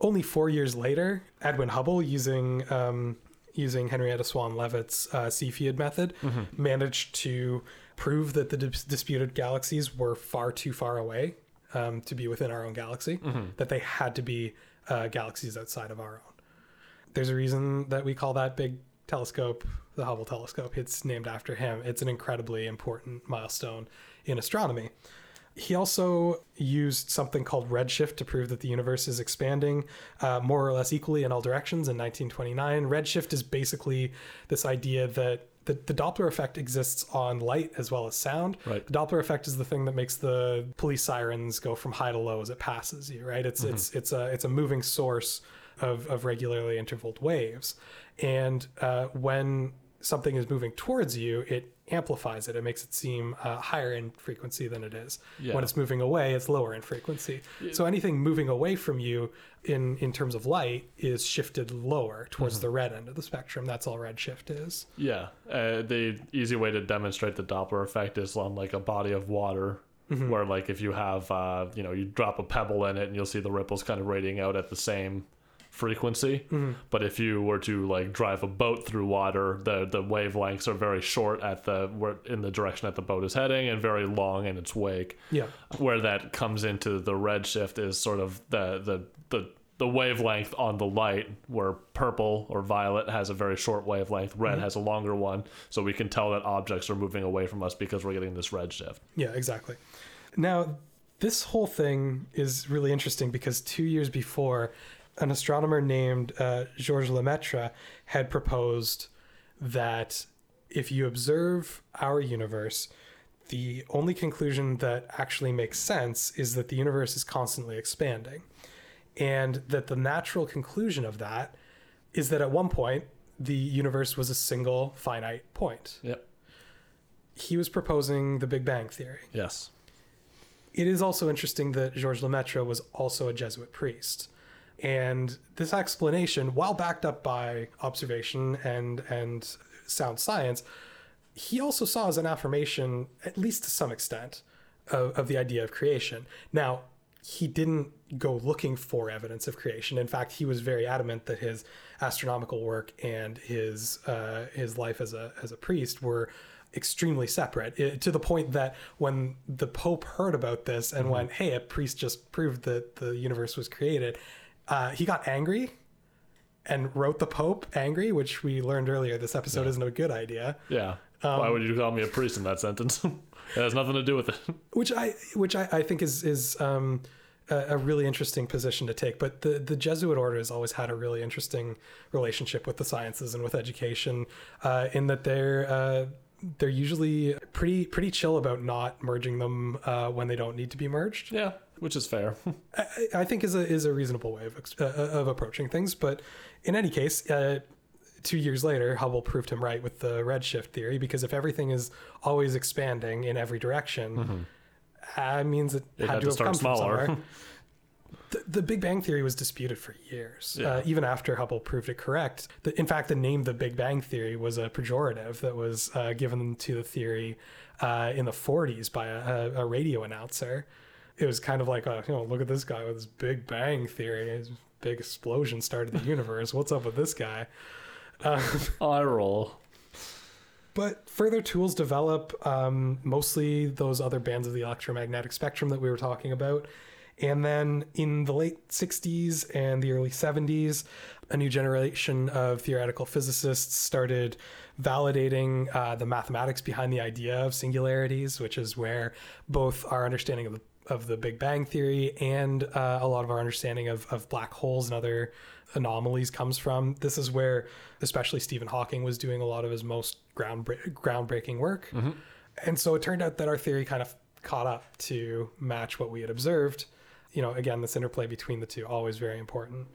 Only four years later, Edwin Hubble, using um, using Henrietta Swan Leavitt's uh, Cepheid method, managed to prove that the dis- disputed galaxies were far too far away um, to be within our own galaxy. That they had to be uh, galaxies outside of our own there's a reason that we call that big telescope the Hubble telescope. It's named after him. It's an incredibly important milestone in astronomy. He also used something called redshift to prove that the universe is expanding uh, more or less equally in all directions in 1929. Redshift is basically this idea that the, the Doppler effect exists on light as well as sound. Right. The Doppler effect is the thing that makes the police sirens go from high to low as it passes you, right? It's it's it's a it's a moving source of, of regularly intervaled waves. And uh, when something is moving towards you, it amplifies it. It makes it seem uh, higher in frequency than it is. Yeah. When it's moving away, it's lower in frequency. So anything moving away from you in in terms of light is shifted lower towards Mm-hmm. the red end of the spectrum. That's all redshift is. Yeah, uh, the easy way to demonstrate the Doppler effect is on like a body of water, where like if you have, uh, you know, you drop a pebble in it and you'll see the ripples kind of radiating out at the same frequency. Mm-hmm. But if you were to like drive a boat through water, the the wavelengths are very short at the where in the direction that the boat is heading, and very long in its wake. Yeah. Where that comes into the redshift is sort of the the the the wavelength on the light where purple or violet has a very short wavelength red mm-hmm. has a longer one so we can tell that objects are moving away from us because we're getting this redshift Yeah, exactly. Now, this whole thing is really interesting because two years before, an astronomer named uh, Georges Lemaitre had proposed that if you observe our universe, the only conclusion that actually makes sense is that the universe is constantly expanding. And that the natural conclusion of that is that at one point, the universe was a single finite point. yep He was proposing the Big Bang Theory. yes It is also interesting that Georges Lemaitre was also a Jesuit priest. And this explanation, while backed up by observation and, and sound science, he also saw as an affirmation, at least to some extent, of, of the idea of creation. Now, he didn't go looking for evidence of creation. In fact, he was very adamant that his astronomical work and his uh, his life as a as a priest were extremely separate it- to the point that when the pope heard about this and went hey a priest just proved that the universe was created uh, he got angry and wrote the pope angry which we learned earlier this episode isn't a good idea. Yeah. Why would you call me a priest in that sentence? [laughs] It has nothing to do with it. [laughs] Which I which I, I think is is um, a, a really interesting position to take. But the the Jesuit order has always had a really interesting relationship with the sciences and with education, uh, in that they're uh, they're usually pretty pretty chill about not merging them uh, when they don't need to be merged. yeah which is fair [laughs] I, I think is a is a reasonable way of uh, of approaching things. But in any case, uh, two years later, Hubble proved him right with the redshift theory because if everything is always expanding in every direction, that means it, It had, had to have start come smaller. from somewhere. [laughs] the, the Big Bang theory was disputed for years, Yeah. uh, even after Hubble proved it correct. The, in fact, the name the Big Bang theory was a pejorative that was uh, given to the theory uh, in the 40s by a, a radio announcer. It was kind of like, a, you know, look at this guy with his Big Bang theory. His big explosion started the universe. What's up with this guy? [laughs] i roll But further tools develop, um, mostly those other bands of the electromagnetic spectrum that we were talking about. And then in the late 60s and the early 70s, a new generation of theoretical physicists started validating uh, the mathematics behind the idea of singularities, which is where both our understanding of the, of the Big Bang Theory and uh, a lot of our understanding of, of black holes and other anomalies comes from. This is where, especially Stephen Hawking, was doing a lot of his most groundbreak- groundbreaking work. And so it turned out that our theory kind of caught up to match what we had observed. You know, again, this interplay between the two always very important.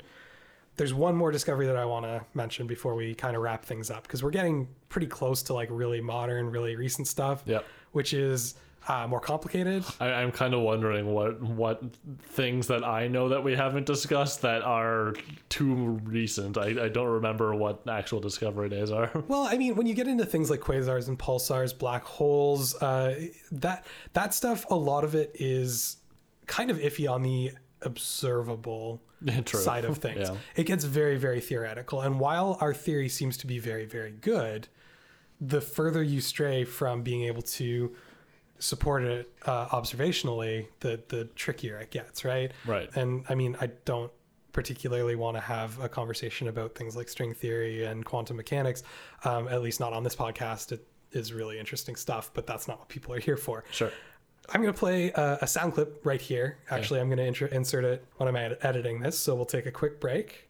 There's one more discovery that I want to mention before we kind of wrap things up because we're getting pretty close to like really modern, really recent stuff, Yep. which is uh, more complicated. [laughs] I, I'm kind of wondering what what things that I know that we haven't discussed that are too recent. I, I don't remember what actual discovery days are. [laughs] Well, I mean, when you get into things like quasars and pulsars, black holes, uh, that that stuff, a lot of it is kind of iffy on the observable [laughs] True. side of things. Yeah. It gets very, very theoretical. And while our theory seems to be very, very good, the further you stray from being able to support it uh, observationally, the the trickier it gets, right? Right. And I mean, I don't particularly want to have a conversation about things like string theory and quantum mechanics, um, at least not on this podcast. It is really interesting stuff, but that's not what people are here for. Sure. I'm going to play a, a sound clip right here. Actually, I'm going to insert it when I'm ed- editing this. So we'll take a quick break.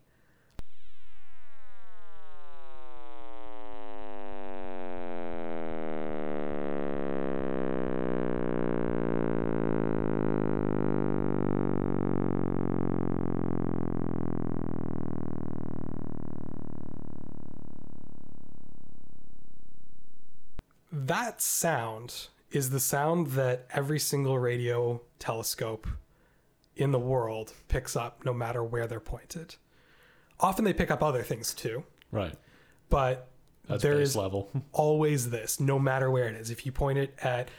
That sound is the sound that every single radio telescope in the world picks up no matter where they're pointed. Often they pick up other things too, Right. but That's there is level. [laughs] always this no matter where it is. If you point it at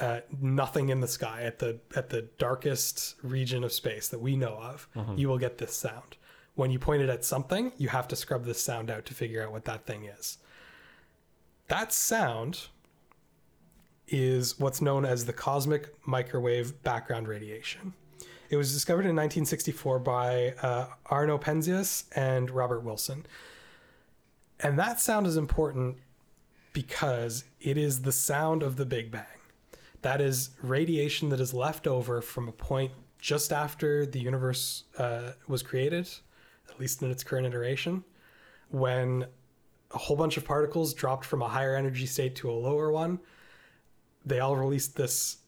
uh, nothing in the sky, at the at the darkest region of space that we know of, you will get this sound. When you point it at something, you have to scrub this sound out to figure out what that thing is. That sound is what's known as the cosmic microwave background radiation. It was discovered in 1964 by uh, Arno Penzias and Robert Wilson. And that sound is important because it is the sound of the Big Bang. That is radiation that is left over from a point just after the universe uh, was created, at least in its current iteration, when a whole bunch of particles dropped from a higher energy state to a lower one. They all released this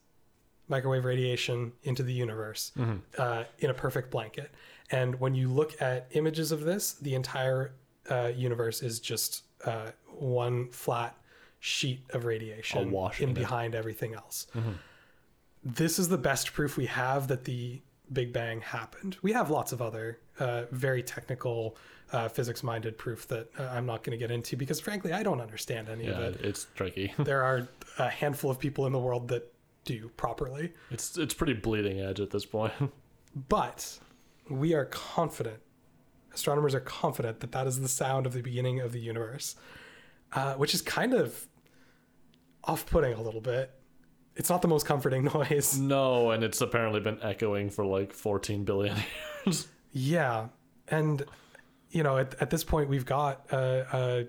microwave radiation into the universe uh, in a perfect blanket. And when you look at images of this, the entire uh, universe is just uh, one flat sheet of radiation in it. behind everything else. This is the best proof we have that the Big Bang happened. We have lots of other uh, very technical, uh, physics minded proof that uh, I'm not going to get into because, frankly, I don't understand any of Yeah, it. it's tricky. [laughs] [laughs] There are a handful of people in the world that do properly. It's it's pretty bleeding edge at this point. [laughs] But we are confident, astronomers are confident that that is the sound of the beginning of the universe, uh, which is kind of off putting a little bit. It's not the most comforting noise. no, and it's apparently been echoing for like 14 billion years. Yeah. And, you know, at, at this point, we've got a, a,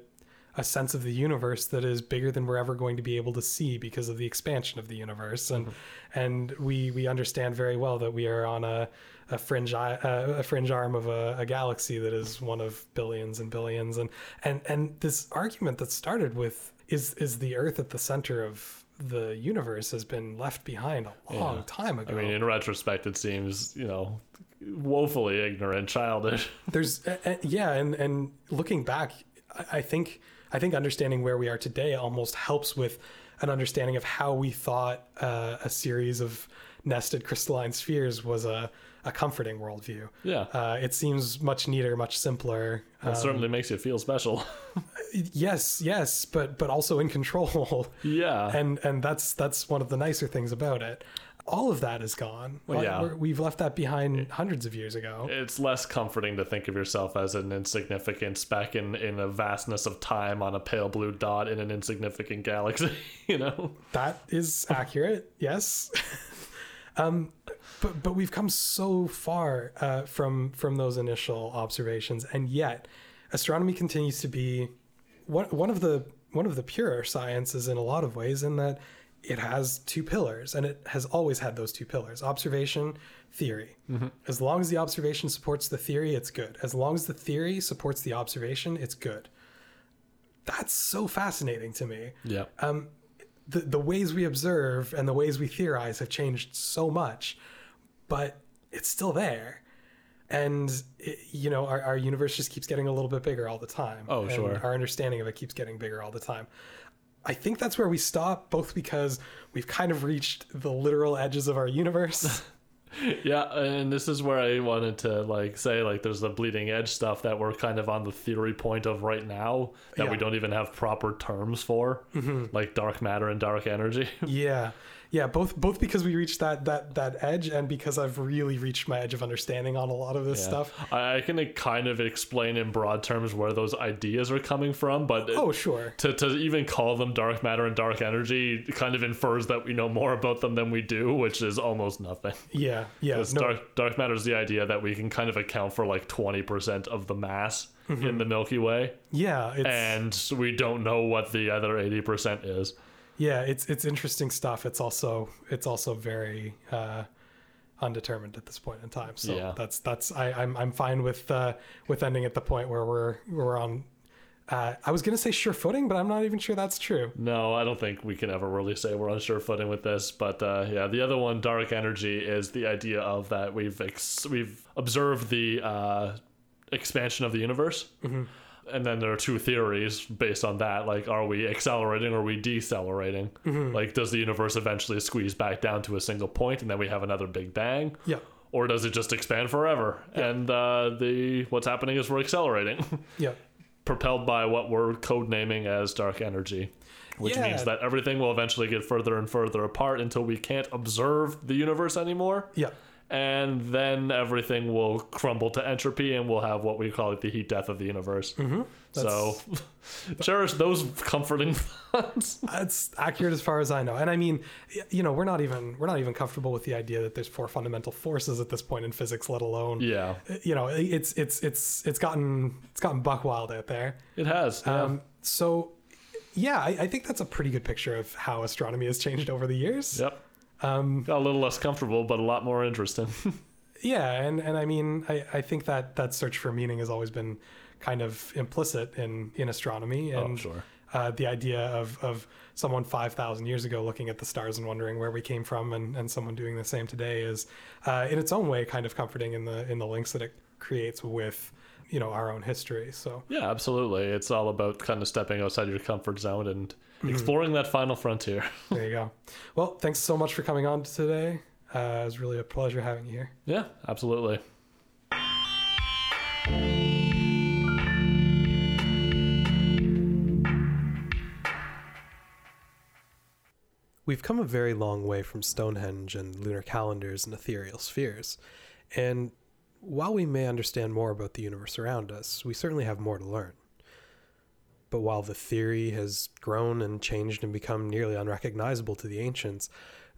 a sense of the universe that is bigger than we're ever going to be able to see because of the expansion of the universe. And, and we, we understand very well that we are on a, a fringe, uh, a fringe arm of a, a galaxy that is one of billions and billions. And, and, and this argument that started with is, is the earth at the center of the universe has been left behind a long Yeah. time ago. I mean, in retrospect, it seems you know woefully ignorant, childish. [laughs] there's uh, yeah and and looking back I, I think i think understanding where we are today almost helps with an understanding of how we thought uh, a series of nested crystalline spheres was a, a comforting worldview. Yeah, uh, it seems much neater much simpler. It um, certainly makes you feel special. [laughs] yes yes but but also in control. Yeah, and and that's that's one of the nicer things about it all of that is gone Well, yeah. We're- we've left that behind hundreds of years ago it's less comforting to think of yourself as an insignificant speck in in a vastness of time on a pale blue dot in an insignificant galaxy. [laughs] You know. That is accurate. yes. [laughs] um, but but we've come so far uh, from from those initial observations, and yet astronomy continues to be one one of the one of the purer sciences in a lot of ways, in that it has two pillars, and it has always had those two pillars: observation, theory. As long as the observation supports the theory, it's good. As long as the theory supports the observation, it's good. That's so fascinating to me Yeah. um the, the ways we observe and the ways we theorize have changed so much, but it's still there. And, it, you know, our, our universe just keeps getting a little bit bigger all the time. Oh, and sure. Our understanding of it keeps getting bigger all the time. I think that's where we stop, both because we've kind of reached the literal edges of our universe. [laughs] Yeah, and this is where I wanted to like say like there's the bleeding edge stuff that we're kind of on the theory point of right now that we don't even have proper terms for, mm-hmm. like dark matter and dark energy. [laughs] yeah. Yeah, both both because we reached that that that edge and because I've really reached my edge of understanding on a lot of this Yeah. stuff. I, I can kind of explain in broad terms where those ideas are coming from, but Oh, sure. to, to even call them dark matter and dark energy kind of infers that we know more about them than we do, which is almost nothing. [laughs] Yeah, yeah. No- dark, dark matter is the idea that we can kind of account for like 20% of the mass Mm-hmm. in the Milky Way, yeah, it's and we don't know what the other 80% is. Yeah, it's it's interesting stuff. It's also it's also very uh, undetermined at this point in time. So Yeah. that's that's I, I'm I'm fine with uh, with ending at the point where we're we're on. Uh, I was gonna say sure footing, but I'm not even sure that's true. No, I don't think we can ever really say we're on sure footing with this. But uh, yeah, the other one, dark energy, is the idea of that we've ex- we've observed the uh, expansion of the universe, and then there are two theories based on that. Like, are we accelerating or are we decelerating? Like, does the universe eventually squeeze back down to a single point, and then we have another big bang? Yeah, Or does it just expand forever? And uh, the what's happening is we're accelerating. [laughs] yeah, propelled by what we're codenaming as dark energy, which Yeah. means that everything will eventually get further and further apart until we can't observe the universe anymore. yeah. And then everything will crumble to entropy, and we'll have what we call it the heat death of the universe. Mm-hmm. So, [laughs] cherish those comforting [laughs] thoughts. That's accurate as far as I know. And I mean, you know, we're not even we're not even comfortable with the idea that there's four fundamental forces at this point in physics, let alone Yeah, you know, it's it's it's it's gotten it's gotten buck wild out there. it has. Yeah. Um, so yeah, I, I think that's a pretty good picture of how astronomy has changed over the years. yep. Um, a little less comfortable, but a lot more interesting. [laughs] yeah, and and I mean, I, I think that that search for meaning has always been kind of implicit in in astronomy and oh, sure. uh, the idea of of someone 5000 years ago looking at the stars and wondering where we came from and, and someone doing the same today is uh, in its own way kind of comforting in the in the links that it creates with you know our own history so Yeah, absolutely. It's all about kind of stepping outside your comfort zone and exploring that final frontier. [laughs] there you go well thanks so much for coming on today uh, it was really a pleasure having you here Yeah, absolutely. We've come a very long way from Stonehenge and lunar calendars and ethereal spheres. And while we may understand more about the universe around us, we certainly have more to learn. But while the theory has grown and changed and become nearly unrecognizable to the ancients,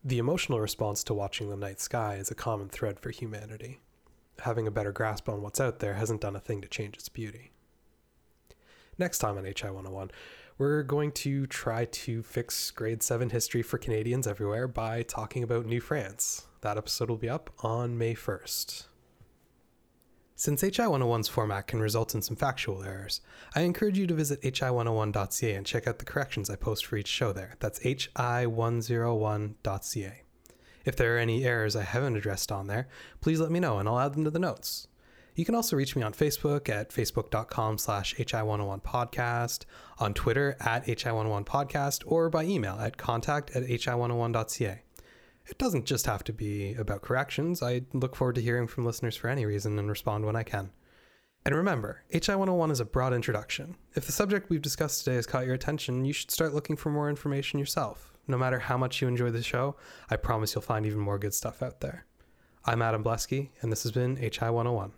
the emotional response to watching the night sky is a common thread for humanity. Having a better grasp on what's out there hasn't done a thing to change its beauty. Next time on HI 101, we're going to try to fix grade 7 history for Canadians everywhere by talking about New France. That episode will be up on May 1st. Since HI 101's format can result in some factual errors, I encourage you to visit hi101.ca and check out the corrections I post for each show there. That's hi101.ca. If there are any errors I haven't addressed on there, please let me know and I'll add them to the notes. You can also reach me on Facebook at facebook.com slash hi101podcast, on Twitter at hi101podcast, or by email at contact at hi101.ca. It doesn't just have to be about corrections. I look forward to hearing from listeners for any reason and respond when I can. And remember, HI 101 is a broad introduction. If the subject we've discussed today has caught your attention, you should start looking for more information yourself. No matter how much you enjoy the show, I promise you'll find even more good stuff out there. I'm Adam Blesky, and this has been HI 101.